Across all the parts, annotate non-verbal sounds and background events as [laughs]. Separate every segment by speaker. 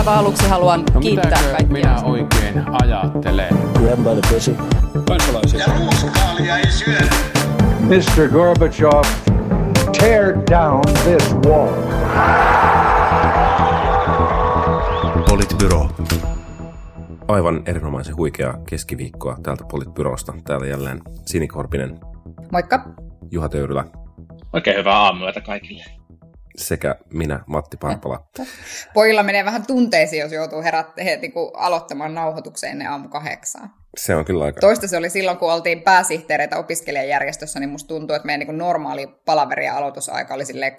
Speaker 1: aivan aluksi haluan
Speaker 2: No
Speaker 1: kiittää kaikkia.
Speaker 2: minä oikein ajattelen?
Speaker 3: Grab by the pussy.
Speaker 4: kansalaisia.
Speaker 5: Ja ruuskaalia ei syödä.
Speaker 6: Mr. Gorbachev, tear down this wall.
Speaker 7: Politbyro. Aivan erinomaisen huikeaa keskiviikkoa täältä Politbyrosta. Täällä jälleen Sini Korpinen,
Speaker 1: Moikka.
Speaker 7: Juha Töyrylä
Speaker 8: Oikein hyvää aamuyötä kaikille.
Speaker 7: Sekä minä, Matti Parpala.
Speaker 9: Pojilla menee vähän tunteisiin, jos joutuu herät, he, niin kuin aloittamaan nauhoituksen ennen aamu kahdeksaa.
Speaker 7: Se on kyllä aika...
Speaker 9: Toista se oli silloin, kun oltiin pääsihteereitä opiskelijajärjestössä, niin musta tuntuu, että meidän niin kuin normaali palaveri ja aloitusaika oli silleen 6.30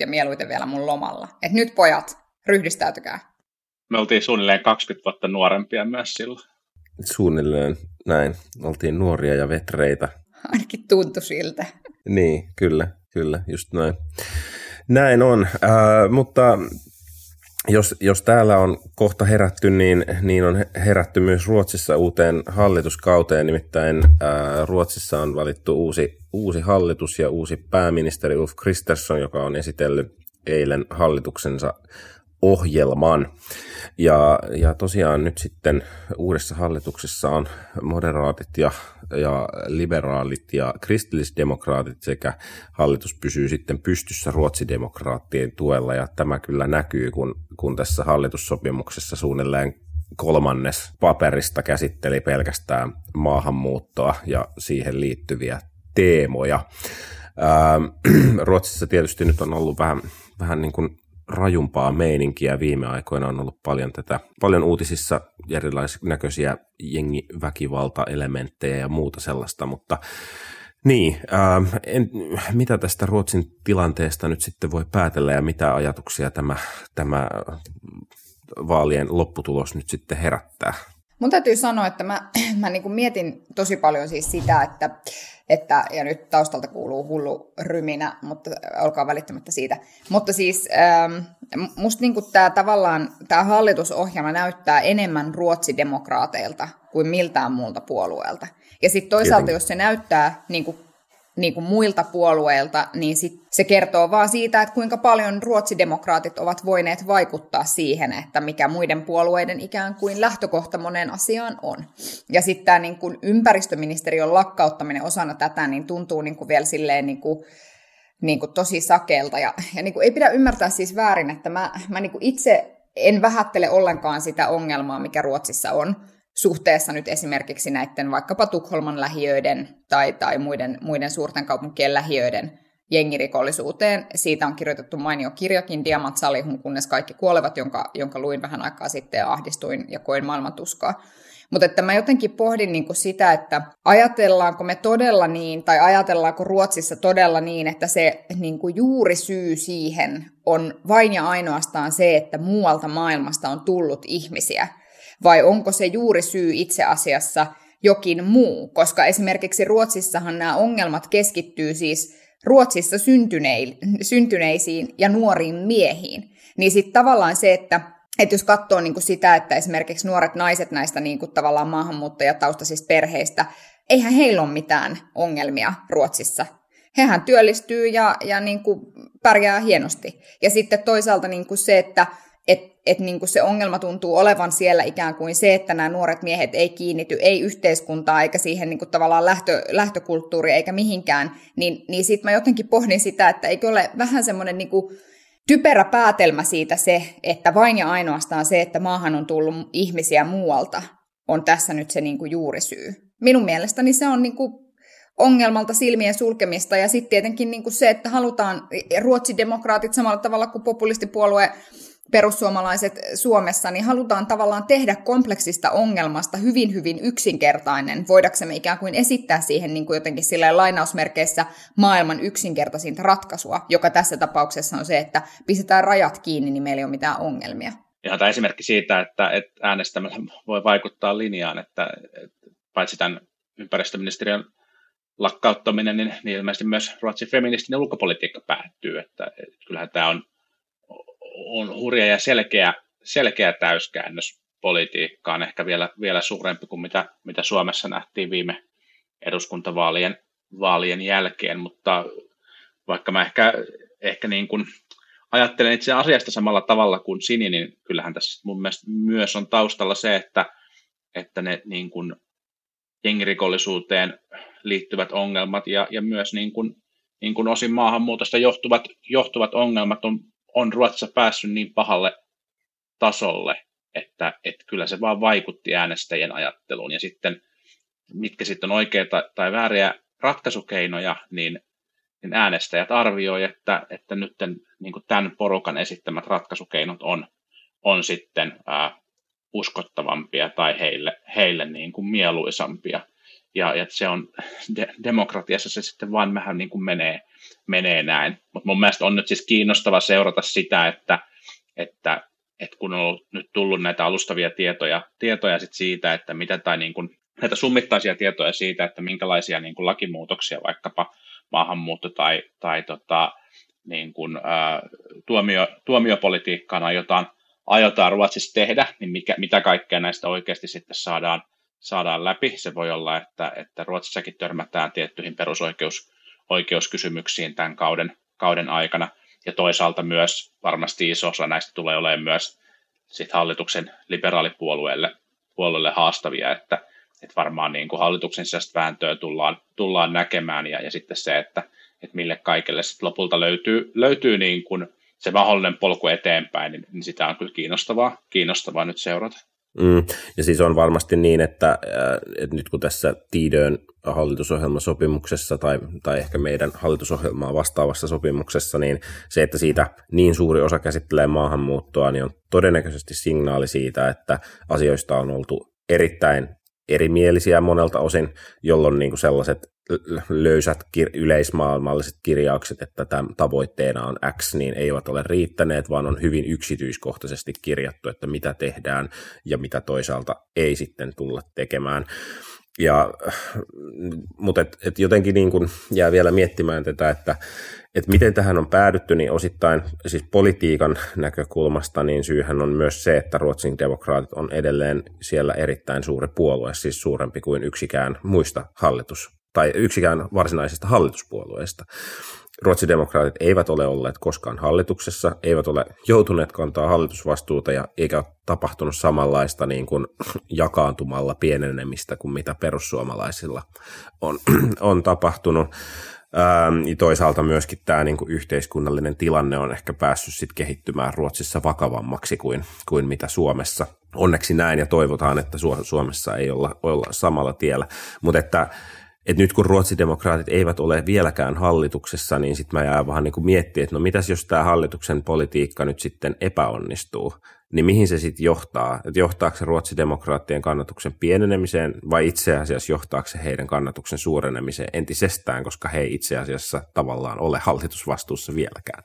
Speaker 9: ja mieluiten vielä mun lomalla. Et nyt pojat, ryhdistäytykää.
Speaker 8: Me oltiin suunnilleen 20 vuotta nuorempia myös silloin.
Speaker 7: Suunnilleen näin. Oltiin nuoria ja vetreitä.
Speaker 9: Ainakin tuntui siltä.
Speaker 7: Niin, kyllä, kyllä, just näin. Näin on, äh, mutta jos, jos täällä on kohta herätty, niin, niin on herätty myös Ruotsissa uuteen hallituskauteen. Nimittäin äh, Ruotsissa on valittu uusi, uusi hallitus ja uusi pääministeri Ulf Kristersson, joka on esitellyt eilen hallituksensa ohjelman. Ja, ja tosiaan nyt sitten uudessa hallituksessa on moderaatit ja, ja liberaalit ja kristillisdemokraatit sekä hallitus pysyy sitten pystyssä ruotsidemokraattien tuella ja tämä kyllä näkyy, kun, kun tässä hallitussopimuksessa suunnilleen kolmannes paperista käsitteli pelkästään maahanmuuttoa ja siihen liittyviä teemoja. [clears throat] Ruotsissa tietysti nyt on ollut vähän, vähän niin kuin rajumpaa meininkiä viime aikoina on ollut paljon tätä, paljon uutisissa erilaisia näköisiä jengiväkivaltaelementtejä ja muuta sellaista, mutta niin, ää, en, mitä tästä Ruotsin tilanteesta nyt sitten voi päätellä ja mitä ajatuksia tämä, tämä vaalien lopputulos nyt sitten herättää?
Speaker 9: Mun täytyy sanoa, että mä, [clears throat] mä niin mietin tosi paljon siis sitä, että, että, ja nyt taustalta kuuluu hullu ryminä, mutta olkaa välittämättä siitä. Mutta siis ähm, musta niin tämä tavallaan, tämä hallitusohjelma näyttää enemmän ruotsidemokraateilta kuin miltään muulta puolueelta. Ja sitten toisaalta,
Speaker 7: Tietenkin.
Speaker 9: jos se näyttää niin kuin niin kuin muilta puolueilta, niin sit se kertoo vaan siitä, että kuinka paljon ruotsidemokraatit ovat voineet vaikuttaa siihen, että mikä muiden puolueiden ikään kuin lähtökohta moneen asiaan on. Ja sitten tämä niin kuin ympäristöministeriön lakkauttaminen osana tätä niin tuntuu niin kuin vielä silleen niin kuin, niin kuin tosi sakelta. Ja, ja niin kuin ei pidä ymmärtää siis väärin, että mä, mä niin kuin itse en vähättele ollenkaan sitä ongelmaa, mikä Ruotsissa on suhteessa nyt esimerkiksi näiden vaikkapa Tukholman lähiöiden tai, tai muiden, muiden suurten kaupunkien lähiöiden jengirikollisuuteen. Siitä on kirjoitettu mainio kirjakin Diamant Salihun, kunnes kaikki kuolevat, jonka, jonka luin vähän aikaa sitten ja ahdistuin ja koin maailmantuskaa. Mutta että mä jotenkin pohdin niin kuin sitä, että ajatellaanko me todella niin, tai ajatellaanko Ruotsissa todella niin, että se niin kuin juuri syy siihen on vain ja ainoastaan se, että muualta maailmasta on tullut ihmisiä, vai onko se juuri syy itse asiassa jokin muu, koska esimerkiksi Ruotsissahan nämä ongelmat keskittyy siis Ruotsissa syntyneisiin ja nuoriin miehiin. Niin sitten tavallaan se, että, että jos katsoo niin kuin sitä, että esimerkiksi nuoret naiset näistä niin kuin tavallaan maahanmuuttajataustaisista perheistä, eihän heillä ole mitään ongelmia Ruotsissa. Hehän työllistyy ja, ja niin kuin pärjää hienosti. Ja sitten toisaalta niin kuin se, että et, et niin kuin se ongelma tuntuu olevan siellä ikään kuin se, että nämä nuoret miehet ei kiinnity, ei yhteiskuntaa eikä siihen niin kuin tavallaan lähtö, lähtökulttuuriin eikä mihinkään, niin, niin sitten mä jotenkin pohdin sitä, että eikö ole vähän semmoinen niin kuin typerä päätelmä siitä se, että vain ja ainoastaan se, että maahan on tullut ihmisiä muualta, on tässä nyt se niin kuin juurisyy. Minun mielestäni se on niin kuin ongelmalta silmien sulkemista ja sitten tietenkin niin kuin se, että halutaan ruotsidemokraatit samalla tavalla kuin populistipuolue perussuomalaiset Suomessa, niin halutaan tavallaan tehdä kompleksista ongelmasta hyvin, hyvin yksinkertainen, voidaksemme ikään kuin esittää siihen niin kuin jotenkin silleen lainausmerkeissä maailman yksinkertaisinta ratkaisua, joka tässä tapauksessa on se, että pistetään rajat kiinni, niin meillä ei ole mitään ongelmia.
Speaker 8: Ihan tämä esimerkki siitä, että, että äänestämällä voi vaikuttaa linjaan, että, että paitsi tämän ympäristöministeriön lakkauttaminen, niin, niin ilmeisesti myös Ruotsin feministinen ulkopolitiikka päättyy, että, että kyllähän tämä on on hurja ja selkeä, selkeä täyskäännös politiikkaan, ehkä vielä, vielä suurempi kuin mitä, mitä Suomessa nähtiin viime eduskuntavaalien vaalien jälkeen, mutta vaikka mä ehkä, ehkä niin kuin ajattelen itse asiasta samalla tavalla kuin Sini, niin kyllähän tässä mun mielestä myös on taustalla se, että, että ne niin kuin jengirikollisuuteen liittyvät ongelmat ja, ja myös niin kuin, niin kuin osin maahanmuutosta johtuvat, johtuvat ongelmat on, on Ruotsissa päässyt niin pahalle tasolle, että, että kyllä se vaan vaikutti äänestäjien ajatteluun. Ja sitten mitkä sitten on oikeita tai vääriä ratkaisukeinoja, niin, niin äänestäjät arvioi, että, että nyt niin tämän porukan esittämät ratkaisukeinot on, on sitten ää, uskottavampia tai heille, heille niin kuin mieluisampia. Ja, ja se on de- demokratiassa se sitten vaan vähän niin kuin menee, menee näin. Mutta mun mielestä on nyt siis kiinnostava seurata sitä, että, että, että kun on nyt tullut näitä alustavia tietoja, tietoja sit siitä, että mitä tai niin kuin, näitä summittaisia tietoja siitä, että minkälaisia niin kuin lakimuutoksia vaikkapa maahanmuutto tai, tai tota, niin kuin, ää, tuomio, tuomiopolitiikkaan aiotaan aiotaan Ruotsissa tehdä, niin mikä, mitä kaikkea näistä oikeasti sitten saadaan, saadaan läpi. Se voi olla, että, että Ruotsissakin törmätään tiettyihin perusoikeuskysymyksiin tämän kauden, kauden aikana. Ja toisaalta myös varmasti iso osa näistä tulee olemaan myös sit hallituksen liberaalipuolueelle puolueelle haastavia, että, että varmaan niin kuin hallituksen sisäistä vääntöä tullaan, tullaan näkemään ja, ja sitten se, että, että mille kaikille sitten lopulta löytyy, löytyy niin kuin se mahdollinen polku eteenpäin, niin, niin sitä on kyllä kiinnostavaa, kiinnostavaa nyt seurata.
Speaker 7: Mm, ja siis on varmasti niin, että, äh, että nyt kun tässä Tiidön hallitusohjelmasopimuksessa tai, tai ehkä meidän hallitusohjelmaa vastaavassa sopimuksessa, niin se, että siitä niin suuri osa käsittelee maahanmuuttoa, niin on todennäköisesti signaali siitä, että asioista on oltu erittäin erimielisiä monelta osin, jolloin niin kuin sellaiset löysät kir- yleismaailmalliset kirjaukset, että tämän tavoitteena on X, niin eivät ole riittäneet, vaan on hyvin yksityiskohtaisesti kirjattu, että mitä tehdään ja mitä toisaalta ei sitten tulla tekemään. Ja, mutta et, et jotenkin niin kun jää vielä miettimään tätä, että et miten tähän on päädytty, niin osittain siis politiikan näkökulmasta, niin syyhän on myös se, että Ruotsin demokraatit on edelleen siellä erittäin suuri puolue, siis suurempi kuin yksikään muista hallitus tai yksikään varsinaisista hallituspuolueista. Ruotsidemokraatit eivät ole olleet koskaan hallituksessa, eivät ole joutuneet kantaa hallitusvastuuta ja eikä ole tapahtunut samanlaista niin kuin [clears throat] jakaantumalla pienenemistä kuin mitä perussuomalaisilla on, [clears throat] on tapahtunut. Ähm, toisaalta myöskin tämä niin kuin yhteiskunnallinen tilanne on ehkä päässyt sit kehittymään Ruotsissa vakavammaksi kuin, kuin mitä Suomessa. Onneksi näin ja toivotaan, että Suomessa ei olla, olla samalla tiellä. Mutta että että nyt kun ruotsidemokraatit eivät ole vieläkään hallituksessa, niin sitten mä jään vähän niin kuin miettimään, että no mitäs jos tämä hallituksen politiikka nyt sitten epäonnistuu, niin mihin se sitten johtaa? Että johtaako se ruotsidemokraattien kannatuksen pienenemiseen vai itse asiassa johtaako se heidän kannatuksen suurenemiseen entisestään, koska he ei itse asiassa tavallaan ole hallitusvastuussa vieläkään.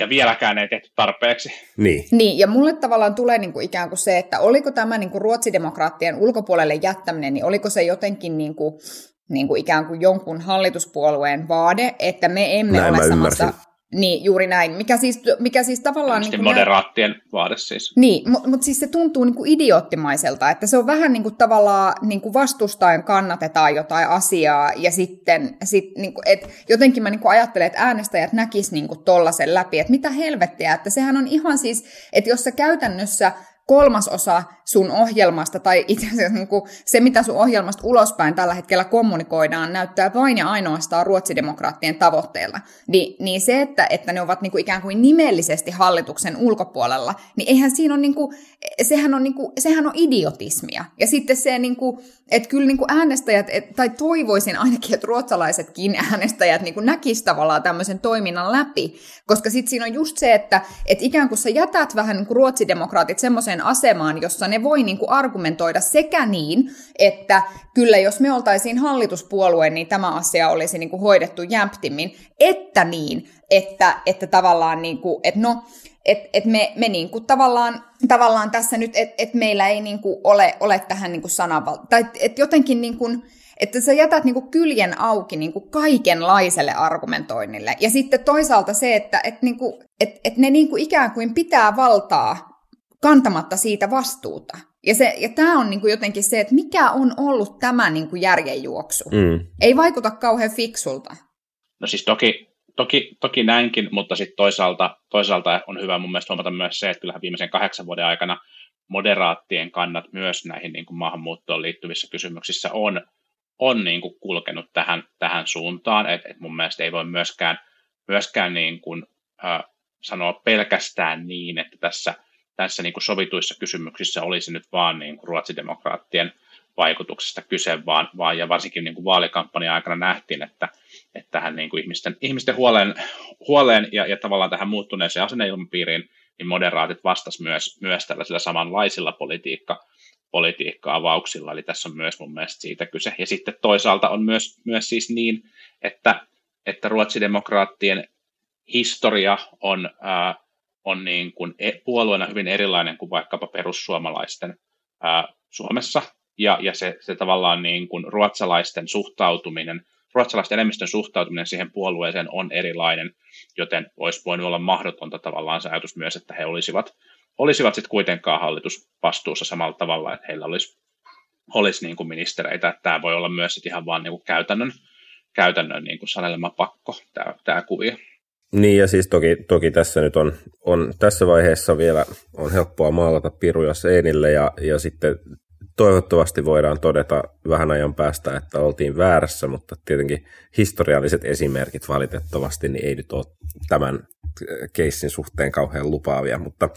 Speaker 8: Ja vieläkään ei tehty tarpeeksi.
Speaker 7: Niin.
Speaker 9: Niin, ja mulle tavallaan tulee niinku ikään kuin se, että oliko tämä niinku ruotsidemokraattien ulkopuolelle jättäminen, niin oliko se jotenkin niinku niin kuin ikään kuin jonkun hallituspuolueen vaade, että me emme
Speaker 7: Näin
Speaker 9: ole
Speaker 7: samassa...
Speaker 9: Ymmärsin. Niin, juuri näin. Mikä siis, mikä siis tavallaan...
Speaker 8: Niin moderaattien nä... vaade siis.
Speaker 9: Niin, mutta mut siis se tuntuu niin kuin idioottimaiselta, että se on vähän niin kuin tavallaan niin kuin vastustaen kannatetaan jotain asiaa ja sitten sit niin kuin, et jotenkin mä niin kuin ajattelen, että äänestäjät näkis niin kuin tollasen läpi, että mitä helvettiä, että sehän on ihan siis, että jos sä käytännössä kolmasosa sun ohjelmasta, tai itse asiassa niin kuin se, mitä sun ohjelmasta ulospäin tällä hetkellä kommunikoidaan, näyttää vain ja ainoastaan ruotsidemokraattien tavoitteilla. Ni, niin se, että, että ne ovat niin kuin ikään kuin nimellisesti hallituksen ulkopuolella, niin eihän siinä ole, niin kuin, sehän, on niin kuin, sehän on idiotismia. Ja sitten se, niin kuin, että kyllä niin kuin äänestäjät, tai toivoisin ainakin, että ruotsalaisetkin äänestäjät niin kuin näkisivät tavallaan tämmöisen toiminnan läpi, koska sitten siinä on just se, että, että ikään kuin sä jätät vähän niin kuin ruotsidemokraatit semmoiseen asemaan, jossa ne voi niin kuin argumentoida sekä niin, että kyllä jos me oltaisiin hallituspuolue, niin tämä asia olisi niin kuin hoidettu jämptimmin, että niin, että, että tavallaan niin kuin, että no, että et me, me niinku tavallaan, tavallaan tässä nyt, että et meillä ei niinku ole, ole tähän niinku sananvalta, tai että jotenkin niinku, että sä jätät niinku kyljen auki niinku kaikenlaiselle argumentoinnille. Ja sitten toisaalta se, että et niinku, et, et ne niinku ikään kuin pitää valtaa kantamatta siitä vastuuta. Ja, se, ja tämä on niinku jotenkin se, että mikä on ollut tämä niinku järjenjuoksu. Mm. Ei vaikuta kauhean fiksulta.
Speaker 8: No siis toki toki, toki näinkin, mutta sitten toisaalta, toisaalta on hyvä mun mielestä huomata myös se, että kyllähän viimeisen kahdeksan vuoden aikana moderaattien kannat myös näihin niin kuin maahanmuuttoon liittyvissä kysymyksissä on, on niin kuin kulkenut tähän, tähän suuntaan, että et mun mielestä ei voi myöskään, myöskään niin kuin, äh, sanoa pelkästään niin, että tässä, tässä niin kuin sovituissa kysymyksissä olisi nyt vaan niin kuin ruotsidemokraattien vaikutuksesta kyse, vaan, vaan ja varsinkin niin kuin vaalikampanjan aikana nähtiin, että, että tähän niin kuin ihmisten, ihmisten huoleen, huoleen ja, ja tavallaan tähän muuttuneeseen asenneilmapiiriin niin moderaatit vastasivat myös, myös tällaisilla samanlaisilla politiikka, politiikka-avauksilla, eli tässä on myös mun mielestä siitä kyse. Ja sitten toisaalta on myös, myös siis niin, että, että ruotsidemokraattien historia on, ää, on niin kuin e, puolueena hyvin erilainen kuin vaikkapa perussuomalaisten ää, Suomessa, ja, ja se, se tavallaan niin kuin ruotsalaisten suhtautuminen, ruotsalaisten enemmistön suhtautuminen siihen puolueeseen on erilainen, joten olisi voinut olla mahdotonta tavallaan se ajatus myös, että he olisivat, olisivat sitten kuitenkaan hallitusvastuussa samalla tavalla, että heillä olisi, olisi niin kuin ministereitä, tämä voi olla myös ihan vaan niin kuin käytännön, käytännön niin kuin sanelema pakko, tämä, tämä kuvio.
Speaker 7: Niin ja siis toki, toki tässä nyt on, on, tässä vaiheessa vielä on helppoa maalata piruja seinille ja, ja sitten toivottavasti voidaan todeta vähän ajan päästä, että oltiin väärässä, mutta tietenkin historialliset esimerkit valitettavasti niin ei nyt ole tämän keissin suhteen kauhean lupaavia, mutta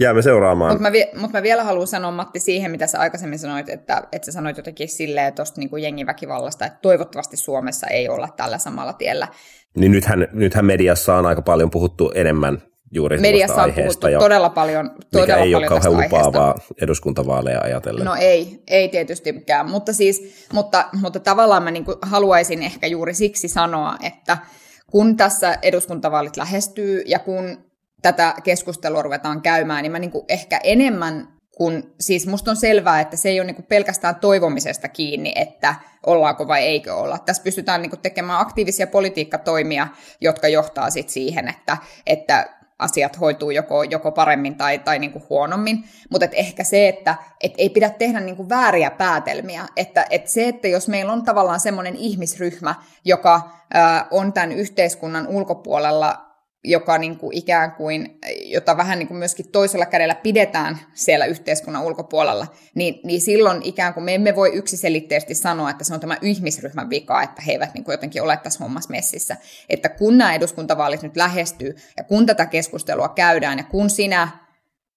Speaker 7: jäämme seuraamaan.
Speaker 9: Mutta mä, vi- mut mä vielä haluan sanoa Matti siihen, mitä sä aikaisemmin sanoit, että, että sä sanoit jotenkin silleen tuosta niin jengiväkivallasta, että toivottavasti Suomessa ei olla tällä samalla tiellä.
Speaker 7: Niin nythän, nythän mediassa on aika paljon puhuttu enemmän juuri
Speaker 9: Mediassa on puhuttu jo, todella paljon todella
Speaker 7: mikä ei
Speaker 9: paljon
Speaker 7: ole kauhean lupaavaa eduskuntavaaleja ajatellen.
Speaker 9: No ei, ei tietystikään, mutta, siis, mutta, mutta tavallaan mä niin haluaisin ehkä juuri siksi sanoa, että kun tässä eduskuntavaalit lähestyy ja kun tätä keskustelua ruvetaan käymään, niin mä niin ehkä enemmän kun siis musta on selvää, että se ei ole niin pelkästään toivomisesta kiinni, että ollaanko vai eikö olla. Tässä pystytään niin tekemään aktiivisia politiikkatoimia, jotka johtaa sit siihen, että, että asiat hoituu joko, joko paremmin tai, tai niin kuin huonommin, mutta et ehkä se, että et ei pidä tehdä niin kuin vääriä päätelmiä, että et se, että jos meillä on tavallaan semmoinen ihmisryhmä, joka ää, on tämän yhteiskunnan ulkopuolella joka niin kuin ikään kuin, jota vähän niin kuin myöskin toisella kädellä pidetään siellä yhteiskunnan ulkopuolella, niin, niin silloin ikään kuin me emme voi yksiselitteisesti sanoa, että se on tämä ihmisryhmän vika, että he eivät niin kuin jotenkin ole tässä hommassa messissä. Että kun nämä eduskuntavaalit nyt lähestyy ja kun tätä keskustelua käydään ja kun sinä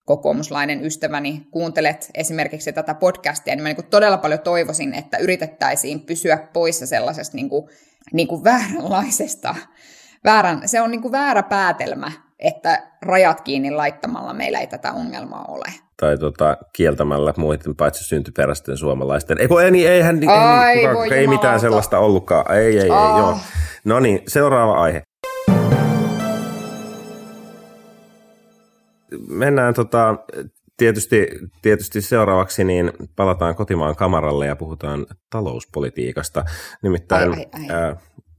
Speaker 9: kokoomuslainen ystäväni kuuntelet esimerkiksi tätä podcastia, niin mä niin todella paljon toivoisin, että yritettäisiin pysyä poissa sellaisesta niin kuin, niin kuin vääränlaisesta väärän, se on niin kuin väärä päätelmä, että rajat kiinni laittamalla meillä ei tätä ongelmaa ole.
Speaker 7: Tai tota, kieltämällä muiden paitsi syntyperäisten suomalaisten. Ei, ei, niin, eihän, niin,
Speaker 9: Ai,
Speaker 7: ei, kuka, ei mitään sellaista ollutkaan. Ei, ei, ei, oh. joo. No niin, seuraava aihe. Mennään tota, tietysti, tietysti seuraavaksi niin palataan kotimaan kamaralle ja puhutaan talouspolitiikasta. Nimittäin ai, ai, ai. Ää,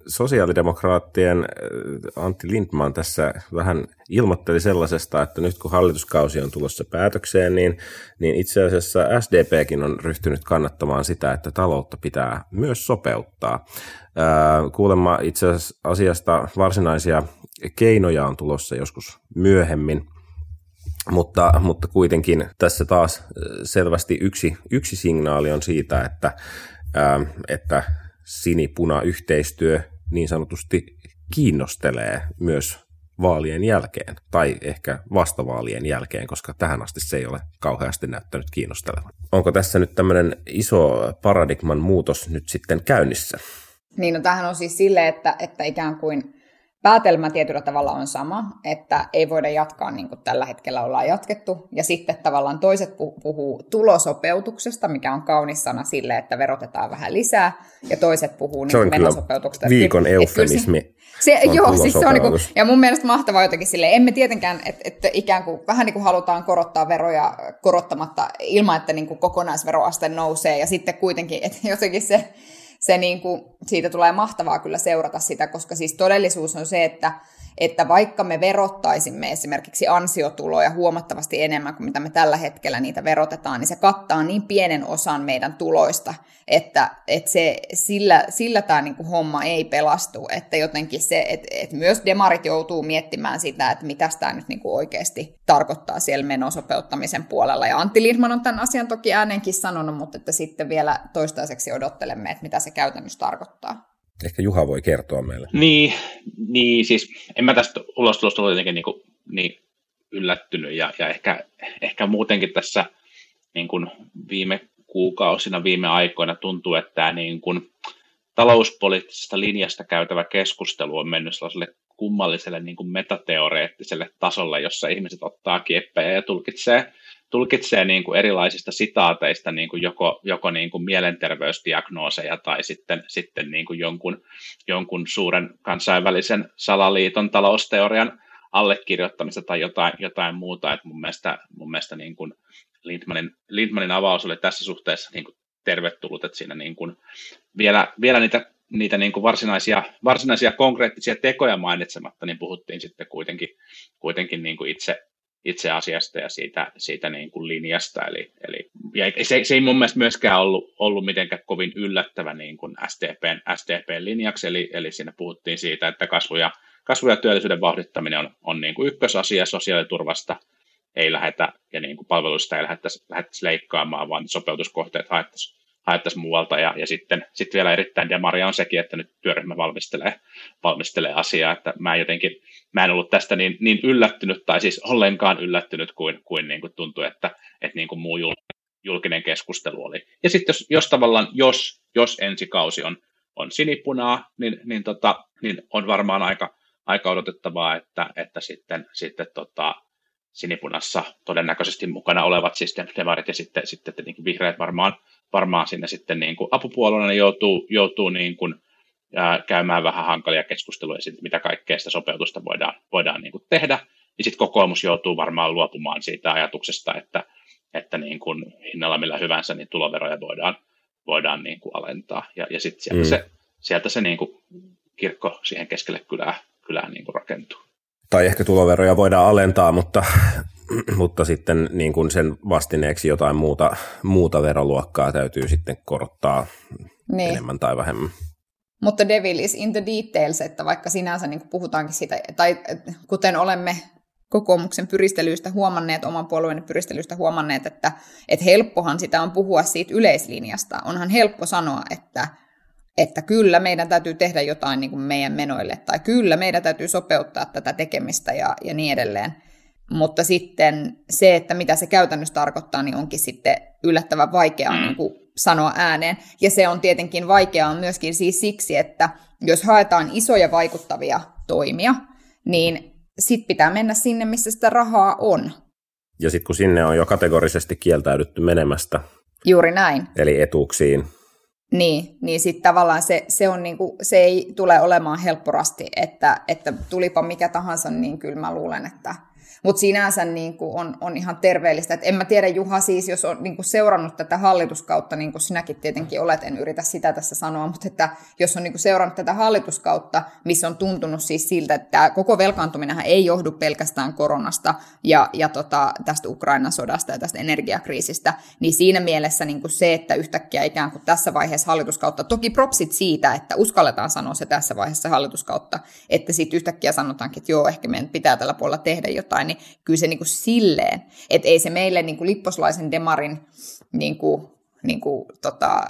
Speaker 7: sosiaalidemokraattien äh, Antti Lindman tässä vähän ilmoitteli sellaisesta, että nyt kun hallituskausi on tulossa päätökseen, niin, niin itse asiassa SDPkin on ryhtynyt kannattamaan sitä, että taloutta pitää myös sopeuttaa. Äh, kuulemma itse asiasta varsinaisia keinoja on tulossa joskus myöhemmin, mutta, mutta kuitenkin tässä taas äh, selvästi yksi, yksi signaali on siitä, että, että sinipuna-yhteistyö niin sanotusti kiinnostelee myös vaalien jälkeen, tai ehkä vastavaalien jälkeen, koska tähän asti se ei ole kauheasti näyttänyt kiinnostelevan. Onko tässä nyt tämmöinen iso paradigman muutos nyt sitten käynnissä?
Speaker 9: Niin, no tämähän on siis sille, että, että ikään kuin päätelmä tietyllä tavalla on sama, että ei voida jatkaa niin kuin tällä hetkellä ollaan jatkettu. Ja sitten tavallaan toiset puhuu tulosopeutuksesta, mikä on kaunis sana sille, että verotetaan vähän lisää. Ja toiset puhuu niin
Speaker 7: on
Speaker 9: menosopeutuksesta.
Speaker 7: viikon eufemismi.
Speaker 9: Se, se, joo, siis se on niin kuin, ja mun mielestä mahtavaa jotenkin sille, emme tietenkään, että, että ikään kuin vähän niin kuin halutaan korottaa veroja korottamatta ilman, että niin kuin kokonaisveroaste nousee. Ja sitten kuitenkin, että jotenkin se se niin kuin, siitä tulee mahtavaa kyllä seurata sitä, koska siis todellisuus on se, että, että vaikka me verottaisimme esimerkiksi ansiotuloja huomattavasti enemmän kuin mitä me tällä hetkellä niitä verotetaan, niin se kattaa niin pienen osan meidän tuloista, että, että se, sillä, sillä tämä niin kuin homma ei pelastu, että jotenkin se, että, että myös demarit joutuu miettimään sitä, että mitä tämä nyt niin kuin oikeasti tarkoittaa siellä menosopeuttamisen puolella. Ja Antti Lindman on tämän asian toki äänenkin sanonut, mutta että sitten vielä toistaiseksi odottelemme, että mitä se käytännössä tarkoittaa.
Speaker 7: Ehkä Juha voi kertoa meille.
Speaker 8: Niin, niin siis en mä tästä ulostulosta ole jotenkin niin, kuin, niin yllättynyt ja, ja ehkä, ehkä muutenkin tässä niin kuin viime kuukausina, viime aikoina tuntuu, että tämä niin kuin talouspoliittisesta linjasta käytävä keskustelu on mennyt sellaiselle kummalliselle niin kuin metateoreettiselle tasolle, jossa ihmiset ottaa kieppejä ja tulkitsee, tulkitsee niin kuin erilaisista sitaateista niin kuin joko, joko niin kuin mielenterveysdiagnooseja tai sitten, sitten niin kuin jonkun, jonkun suuren kansainvälisen salaliiton talousteorian allekirjoittamista tai jotain, jotain muuta. Et mun mielestä, mun mielestä niin kuin Lindmanin, Lindmanin avaus oli tässä suhteessa niin kuin tervetullut, että siinä niin kuin vielä, vielä niitä, niitä niin kuin varsinaisia, varsinaisia konkreettisia tekoja mainitsematta, niin puhuttiin sitten kuitenkin, kuitenkin niin kuin itse, itse asiasta ja siitä, siitä niin kuin linjasta. Eli, eli ja se, se, ei mun mielestä myöskään ollut, ollut mitenkään kovin yllättävä niin kuin SDPn, SDPn linjaksi, eli, eli siinä puhuttiin siitä, että kasvu ja, kasvu ja työllisyyden vauhdittaminen on, on niin kuin ykkösasia sosiaaliturvasta ei lähetä ja niin kuin palveluista ei lähdettäisi, lähdettäisi leikkaamaan, vaan sopeutuskohteet haettaisiin haettaisiin muualta. Ja, ja sitten sit vielä erittäin demaria on sekin, että nyt työryhmä valmistelee, valmistelee asiaa, että mä jotenkin, mä en ollut tästä niin, niin yllättynyt, tai siis ollenkaan yllättynyt kuin, kuin, niin kuin tuntui, että, että niin kuin muu julkinen keskustelu oli. Ja sitten jos, jos tavallaan, jos, jos ensi kausi on, on sinipunaa, niin, niin, tota, niin on varmaan aika, aika odotettavaa, että, että sitten, sitten tota, sinipunassa todennäköisesti mukana olevat siis demarit ja sitten, sitten tietenkin vihreät varmaan, varmaan sinne sitten niin kuin apupuolueena joutuu, joutuu niin kuin, ää, käymään vähän hankalia keskusteluja siitä, mitä kaikkea sitä sopeutusta voidaan, voidaan niin kuin tehdä. Ja sitten kokoomus joutuu varmaan luopumaan siitä ajatuksesta, että, että niin kuin hinnalla millä hyvänsä niin tuloveroja voidaan, voidaan niin kuin alentaa. Ja, ja sitten sieltä mm. se, sieltä se niin kuin kirkko siihen keskelle kylää, kylää niin kuin rakentuu
Speaker 7: tai ehkä tuloveroja voidaan alentaa, mutta, [clears throat] mutta sitten niin kuin sen vastineeksi jotain muuta, muuta veroluokkaa täytyy sitten korottaa niin. enemmän tai vähemmän.
Speaker 9: Mutta devil is in the details, että vaikka sinänsä niin kuin puhutaankin siitä, tai kuten olemme kokoomuksen pyristelyistä huomanneet, oman puolueen pyristelyistä huomanneet, että, että helppohan sitä on puhua siitä yleislinjasta. Onhan helppo sanoa, että että kyllä meidän täytyy tehdä jotain niin kuin meidän menoille, tai kyllä meidän täytyy sopeuttaa tätä tekemistä ja, ja niin edelleen. Mutta sitten se, että mitä se käytännössä tarkoittaa, niin onkin sitten yllättävän vaikeaa niin kuin sanoa ääneen. Ja se on tietenkin vaikeaa myöskin siis siksi, että jos haetaan isoja vaikuttavia toimia, niin sit pitää mennä sinne, missä sitä rahaa on.
Speaker 7: Ja sitten kun sinne on jo kategorisesti kieltäydytty menemästä.
Speaker 9: Juuri näin.
Speaker 7: Eli etuuksiin,
Speaker 9: niin, niin sitten tavallaan se, se, on niinku, se ei tule olemaan helpporasti, että, että tulipa mikä tahansa, niin kyllä mä luulen, että, mutta sinänsä niin kuin on, on ihan terveellistä. Et en mä tiedä, Juha, siis jos on niin kuin seurannut tätä hallituskautta, niin kuin sinäkin tietenkin olet, en yritä sitä tässä sanoa, mutta että jos on niin kuin seurannut tätä hallituskautta, missä on tuntunut siis siltä, että koko velkaantuminen ei johdu pelkästään koronasta ja, ja tota, tästä Ukrainan sodasta ja tästä energiakriisistä, niin siinä mielessä niin kuin se, että yhtäkkiä ikään kuin tässä vaiheessa hallituskautta, toki propsit siitä, että uskalletaan sanoa se tässä vaiheessa hallituskautta, että sitten yhtäkkiä sanotaankin, että joo, ehkä meidän pitää tällä puolella tehdä jotain, niin kyllä se niin kuin silleen, että ei se meille niin kuin lipposlaisen demarin niin kuin, niin kuin, tota,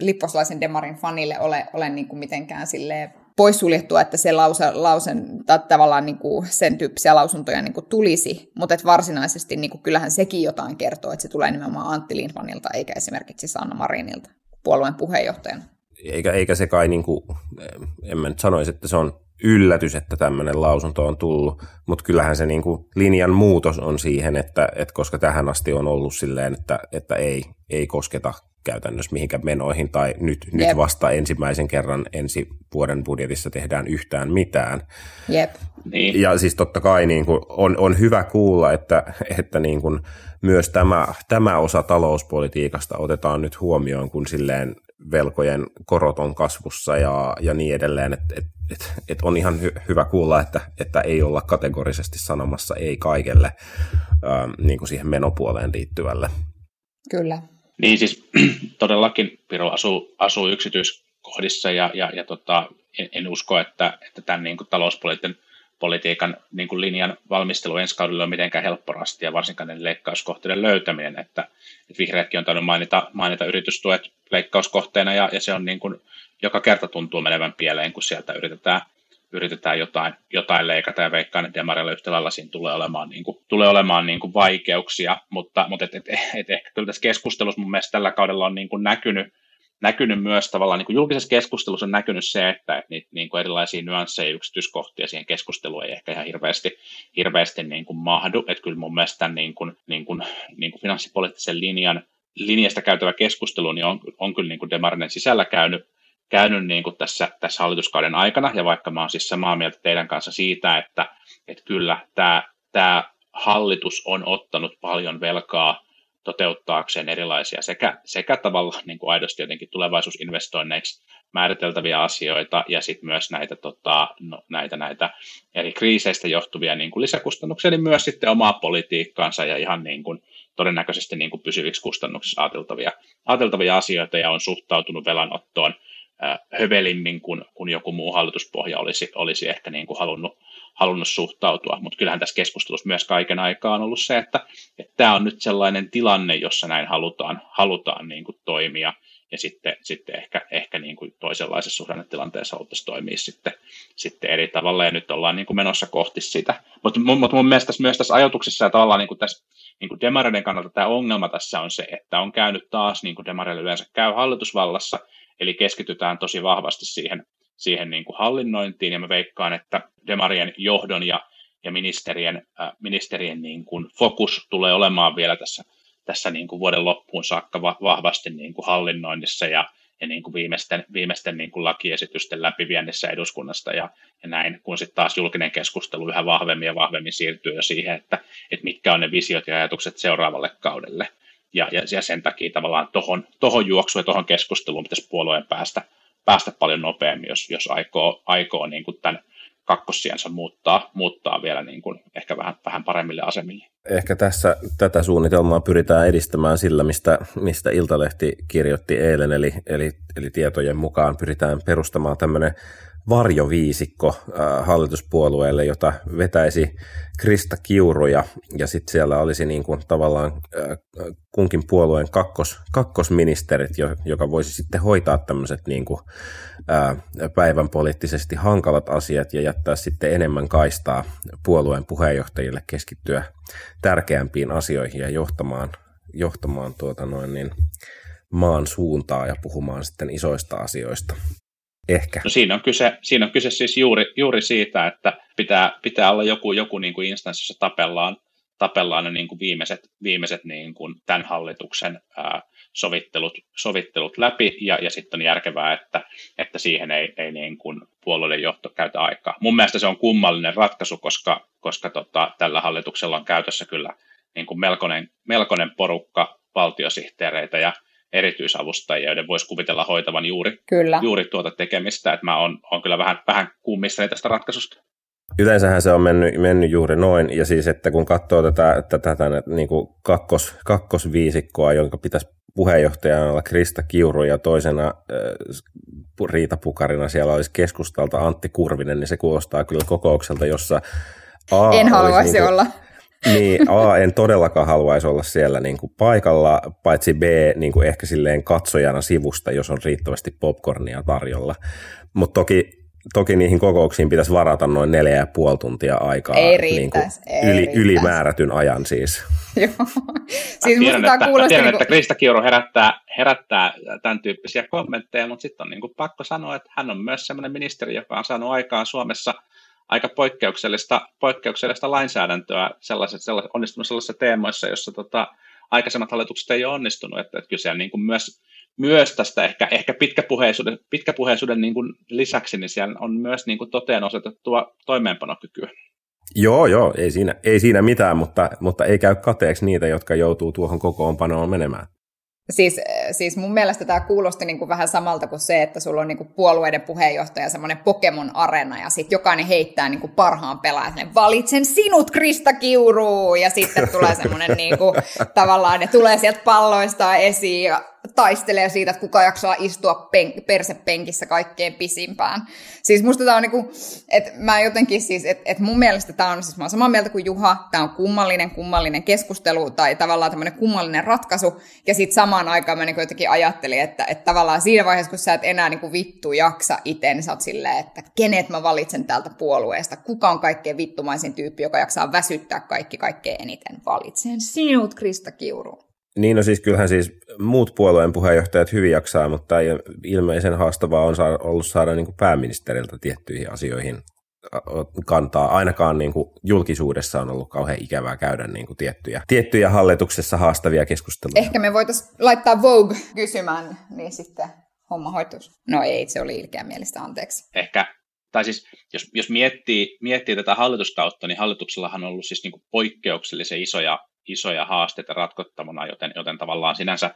Speaker 9: lipposlaisen demarin fanille ole, ole niin kuin mitenkään silleen poissuljettua, että se lause, lausen, tai tavallaan niin kuin sen tyyppisiä lausuntoja niin kuin tulisi, mutta että varsinaisesti niin kuin kyllähän sekin jotain kertoo, että se tulee nimenomaan Antti Lindmanilta eikä esimerkiksi Sanna Marinilta puolueen puheenjohtajana.
Speaker 7: Eikä, eikä se kai, niin kuin, en mä nyt sanoisi, että se on yllätys, että tämmöinen lausunto on tullut, mutta kyllähän se niin kuin linjan muutos on siihen, että, että koska tähän asti on ollut silleen, että, että ei, ei kosketa käytännössä mihinkään menoihin, tai nyt, nyt vasta ensimmäisen kerran ensi vuoden budjetissa tehdään yhtään mitään.
Speaker 9: Jep.
Speaker 7: Niin. Ja siis totta kai niin kuin on, on hyvä kuulla, että, että niin kuin myös tämä, tämä osa talouspolitiikasta otetaan nyt huomioon, kun silleen velkojen korot on kasvussa ja, ja niin edelleen, että et, et, et on ihan hy, hyvä kuulla, että, että ei olla kategorisesti sanomassa ei kaikelle ää, niin kuin siihen menopuoleen liittyvälle.
Speaker 9: Kyllä.
Speaker 8: Niin siis [clears throat] todellakin Piro asuu, asuu yksityiskohdissa ja, ja, ja tota, en, en usko, että, että tämän niin kuin talouspoliittisen politiikan niin kuin linjan valmistelu ensi kaudella on mitenkään helppo rasti ja varsinkaan ne leikkauskohteiden löytäminen, että, että vihreätkin on tainnut mainita, mainita yritystuet leikkauskohteena ja, ja se on niin kuin, joka kerta tuntuu menevän pieleen, kun sieltä yritetään, yritetään jotain, jotain leikata ja veikkaan, että Demarilla yhtä lailla siinä tulee olemaan, niin kuin, tulee olemaan niin kuin vaikeuksia, mutta, mutta et, et, et, ehkä kyllä tässä keskustelussa mun mielestä tällä kaudella on niin kuin näkynyt, näkynyt myös tavallaan niin kuin julkisessa keskustelussa on näkynyt se, että, että niitä niin kuin erilaisia nyansseja ja yksityiskohtia siihen keskusteluun ei ehkä ihan hirveästi, hirveästi niin kuin mahdu. Että kyllä mun mielestä tämän niin kuin, niin kuin, niin kuin finanssipoliittisen linjan linjasta käytävä keskustelu niin on, on kyllä niin kuin Demarinen sisällä käynyt, käynyt niin kuin tässä, tässä hallituskauden aikana, ja vaikka mä oon siis samaa mieltä teidän kanssa siitä, että, että kyllä tämä, tämä hallitus on ottanut paljon velkaa toteuttaakseen erilaisia sekä, sekä tavallaan niin kuin aidosti jotenkin tulevaisuusinvestoinneiksi määriteltäviä asioita ja sitten myös näitä, tota, no, näitä, näitä eri kriiseistä johtuvia niin kuin lisäkustannuksia, niin myös sitten omaa politiikkaansa ja ihan niin kuin, todennäköisesti niin kuin pysyviksi kustannuksiksi ajateltavia, ajateltavia asioita ja on suhtautunut velanottoon hövelimmin kuin, kuin joku muu hallituspohja olisi, olisi ehkä niin kuin halunnut, halunnut suhtautua. Mutta kyllähän tässä keskustelussa myös kaiken aikaa on ollut se, että, että tämä on nyt sellainen tilanne, jossa näin halutaan, halutaan niin kuin toimia ja sitten, sitten ehkä, ehkä niin kuin toisenlaisessa suhdannetilanteessa haluttaisiin toimia sitten, sitten eri tavalla, ja nyt ollaan niin kuin menossa kohti sitä. Mutta mun, mun, mun mielestä tässä, myös tässä ajatuksessa ja tavallaan niin kuin tässä niin kuin demareiden kannalta tämä ongelma tässä on se, että on käynyt taas, niin kuin demareille yleensä käy hallitusvallassa, eli keskitytään tosi vahvasti siihen, siihen niin kuin hallinnointiin, ja mä veikkaan, että demarien johdon ja, ja ministerien, äh, ministerien niin kuin fokus tulee olemaan vielä tässä tässä niin kuin vuoden loppuun saakka vahvasti niin kuin hallinnoinnissa ja, ja niin kuin viimeisten, viimeisten niin kuin lakiesitysten läpiviennissä eduskunnasta ja, ja näin, kun sitten taas julkinen keskustelu yhä vahvemmin ja vahvemmin siirtyy jo siihen, että, että mitkä on ne visiot ja ajatukset seuraavalle kaudelle. Ja, ja, ja sen takia tavallaan tuohon tohon juoksuun ja tuohon keskusteluun pitäisi puolueen päästä, päästä paljon nopeammin, jos, jos aikoo, aikoo niin kuin tämän kakkossiensa muuttaa, muuttaa vielä niin kuin ehkä vähän, vähän paremmille asemille.
Speaker 7: Ehkä tässä tätä suunnitelmaa pyritään edistämään sillä, mistä, mistä Iltalehti kirjoitti eilen, eli, eli, eli tietojen mukaan pyritään perustamaan tämmöinen varjoviisikko hallituspuolueelle, jota vetäisi Krista Kiuru. Ja, ja sitten siellä olisi niin kuin tavallaan kunkin puolueen kakkos, kakkosministerit, joka voisi sitten hoitaa tämmöiset niin kuin, äh, päivän poliittisesti hankalat asiat ja jättää sitten enemmän kaistaa puolueen puheenjohtajille keskittyä tärkeämpiin asioihin ja johtamaan, johtamaan tuota noin niin, maan suuntaa ja puhumaan sitten isoista asioista. Ehkä.
Speaker 8: No siinä on kyse, siinä on kyse siis juuri, juuri siitä, että pitää, pitää olla joku, joku niin kuin instanssi, jossa tapellaan, tapellaan ne niin kuin viimeiset, viimeiset niin kuin tämän hallituksen ää, sovittelut, sovittelut läpi, ja, ja sitten on järkevää, että, että siihen ei, ei niin kuin puolueiden johto käytä aikaa. Mun mielestä se on kummallinen ratkaisu, koska, koska tota, tällä hallituksella on käytössä kyllä niin kuin melkoinen, melkoinen porukka valtiosihteereitä ja erityisavustajia, joiden voisi kuvitella hoitavan juuri,
Speaker 9: kyllä.
Speaker 8: juuri tuota tekemistä. Että mä oon, oon kyllä vähän, vähän kummissani tästä ratkaisusta.
Speaker 7: Yleensähän se on mennyt, mennyt juuri noin, ja siis että kun katsoo tätä, tätä, tätä niin kuin kakkos, kakkosviisikkoa, jonka pitäisi puheenjohtajana olla Krista Kiuru ja toisena äh, Riita Pukarina siellä olisi keskustalta Antti Kurvinen, niin se kuulostaa kyllä kokoukselta, jossa
Speaker 9: A en haluaisi niin kuin, olla.
Speaker 7: Niin, A, en todellakaan haluaisi olla siellä niin kuin paikalla, paitsi B, niin kuin ehkä silleen katsojana sivusta, jos on riittävästi popcornia tarjolla. Mutta toki, toki niihin kokouksiin pitäisi varata noin neljä ja puoli tuntia aikaa.
Speaker 9: Ei riittäisi.
Speaker 7: Niin ei yli, riittäisi. ylimäärätyn ajan siis. [laughs]
Speaker 9: Joo.
Speaker 8: siis tiedän, että, tiedän, niin kuin... että Krista Kiuru herättää, herättää tämän tyyppisiä kommentteja, mutta sitten on niin kuin pakko sanoa, että hän on myös sellainen ministeri, joka on saanut aikaan Suomessa – aika poikkeuksellista, poikkeuksellista lainsäädäntöä sellaiset, sellaiset, onnistunut sellaisissa teemoissa, joissa tota, aikaisemmat hallitukset ei ole onnistunut. Että, että kyse on niin kuin myös, myös tästä ehkä, ehkä pitkäpuheisuuden, pitkäpuheisuuden niin kuin lisäksi, niin siellä on myös niin kuin toteen osoitettua toimeenpanokykyä.
Speaker 7: Joo, joo, ei siinä, ei siinä mitään, mutta, mutta ei käy kateeksi niitä, jotka joutuu tuohon kokoonpanoon menemään.
Speaker 9: Siis, siis mun mielestä tämä kuulosti niin kuin vähän samalta kuin se, että sulla on niin kuin puolueiden puheenjohtaja semmoinen Pokemon-arena ja sitten jokainen heittää niin kuin parhaan pelaajan. Valitsen sinut, Krista Kiuru! Ja sitten tulee semmoinen niin kuin, [laughs] tavallaan, ne tulee sieltä palloista esiin ja taistelee siitä, että kuka jaksaa istua pen- persepenkissä kaikkein pisimpään. Siis musta tämä on niinku, että mä jotenkin siis, että et mun mielestä tämä on, siis mä oon samaa mieltä kuin Juha, tämä on kummallinen, kummallinen keskustelu tai tavallaan tämmöinen kummallinen ratkaisu, ja sitten samaan aikaan mä niinku jotenkin ajattelin, että, että tavallaan siinä vaiheessa, kun sä et enää niinku vittu jaksa itse, niin sä oot silleen, että kenet mä valitsen täältä puolueesta, kuka on kaikkein vittumaisin tyyppi, joka jaksaa väsyttää kaikki kaikkein eniten, valitsen sinut, Krista Kiuru.
Speaker 7: Niin, no siis kyllähän siis muut puolueen puheenjohtajat hyvin jaksaa, mutta ilmeisen haastavaa on saada, ollut saada niin kuin pääministeriltä tiettyihin asioihin kantaa. Ainakaan niin kuin julkisuudessa on ollut kauhean ikävää käydä niin kuin tiettyjä, tiettyjä hallituksessa haastavia keskusteluja.
Speaker 9: Ehkä me voitaisiin laittaa Vogue kysymään, niin sitten homma hoituisi. No ei, se oli ilkeä mielestä, anteeksi.
Speaker 8: Ehkä, tai siis jos, jos miettii, miettii tätä hallituskautta, niin hallituksellahan on ollut siis niin kuin poikkeuksellisen isoja isoja haasteita ratkottavana, joten, joten tavallaan sinänsä,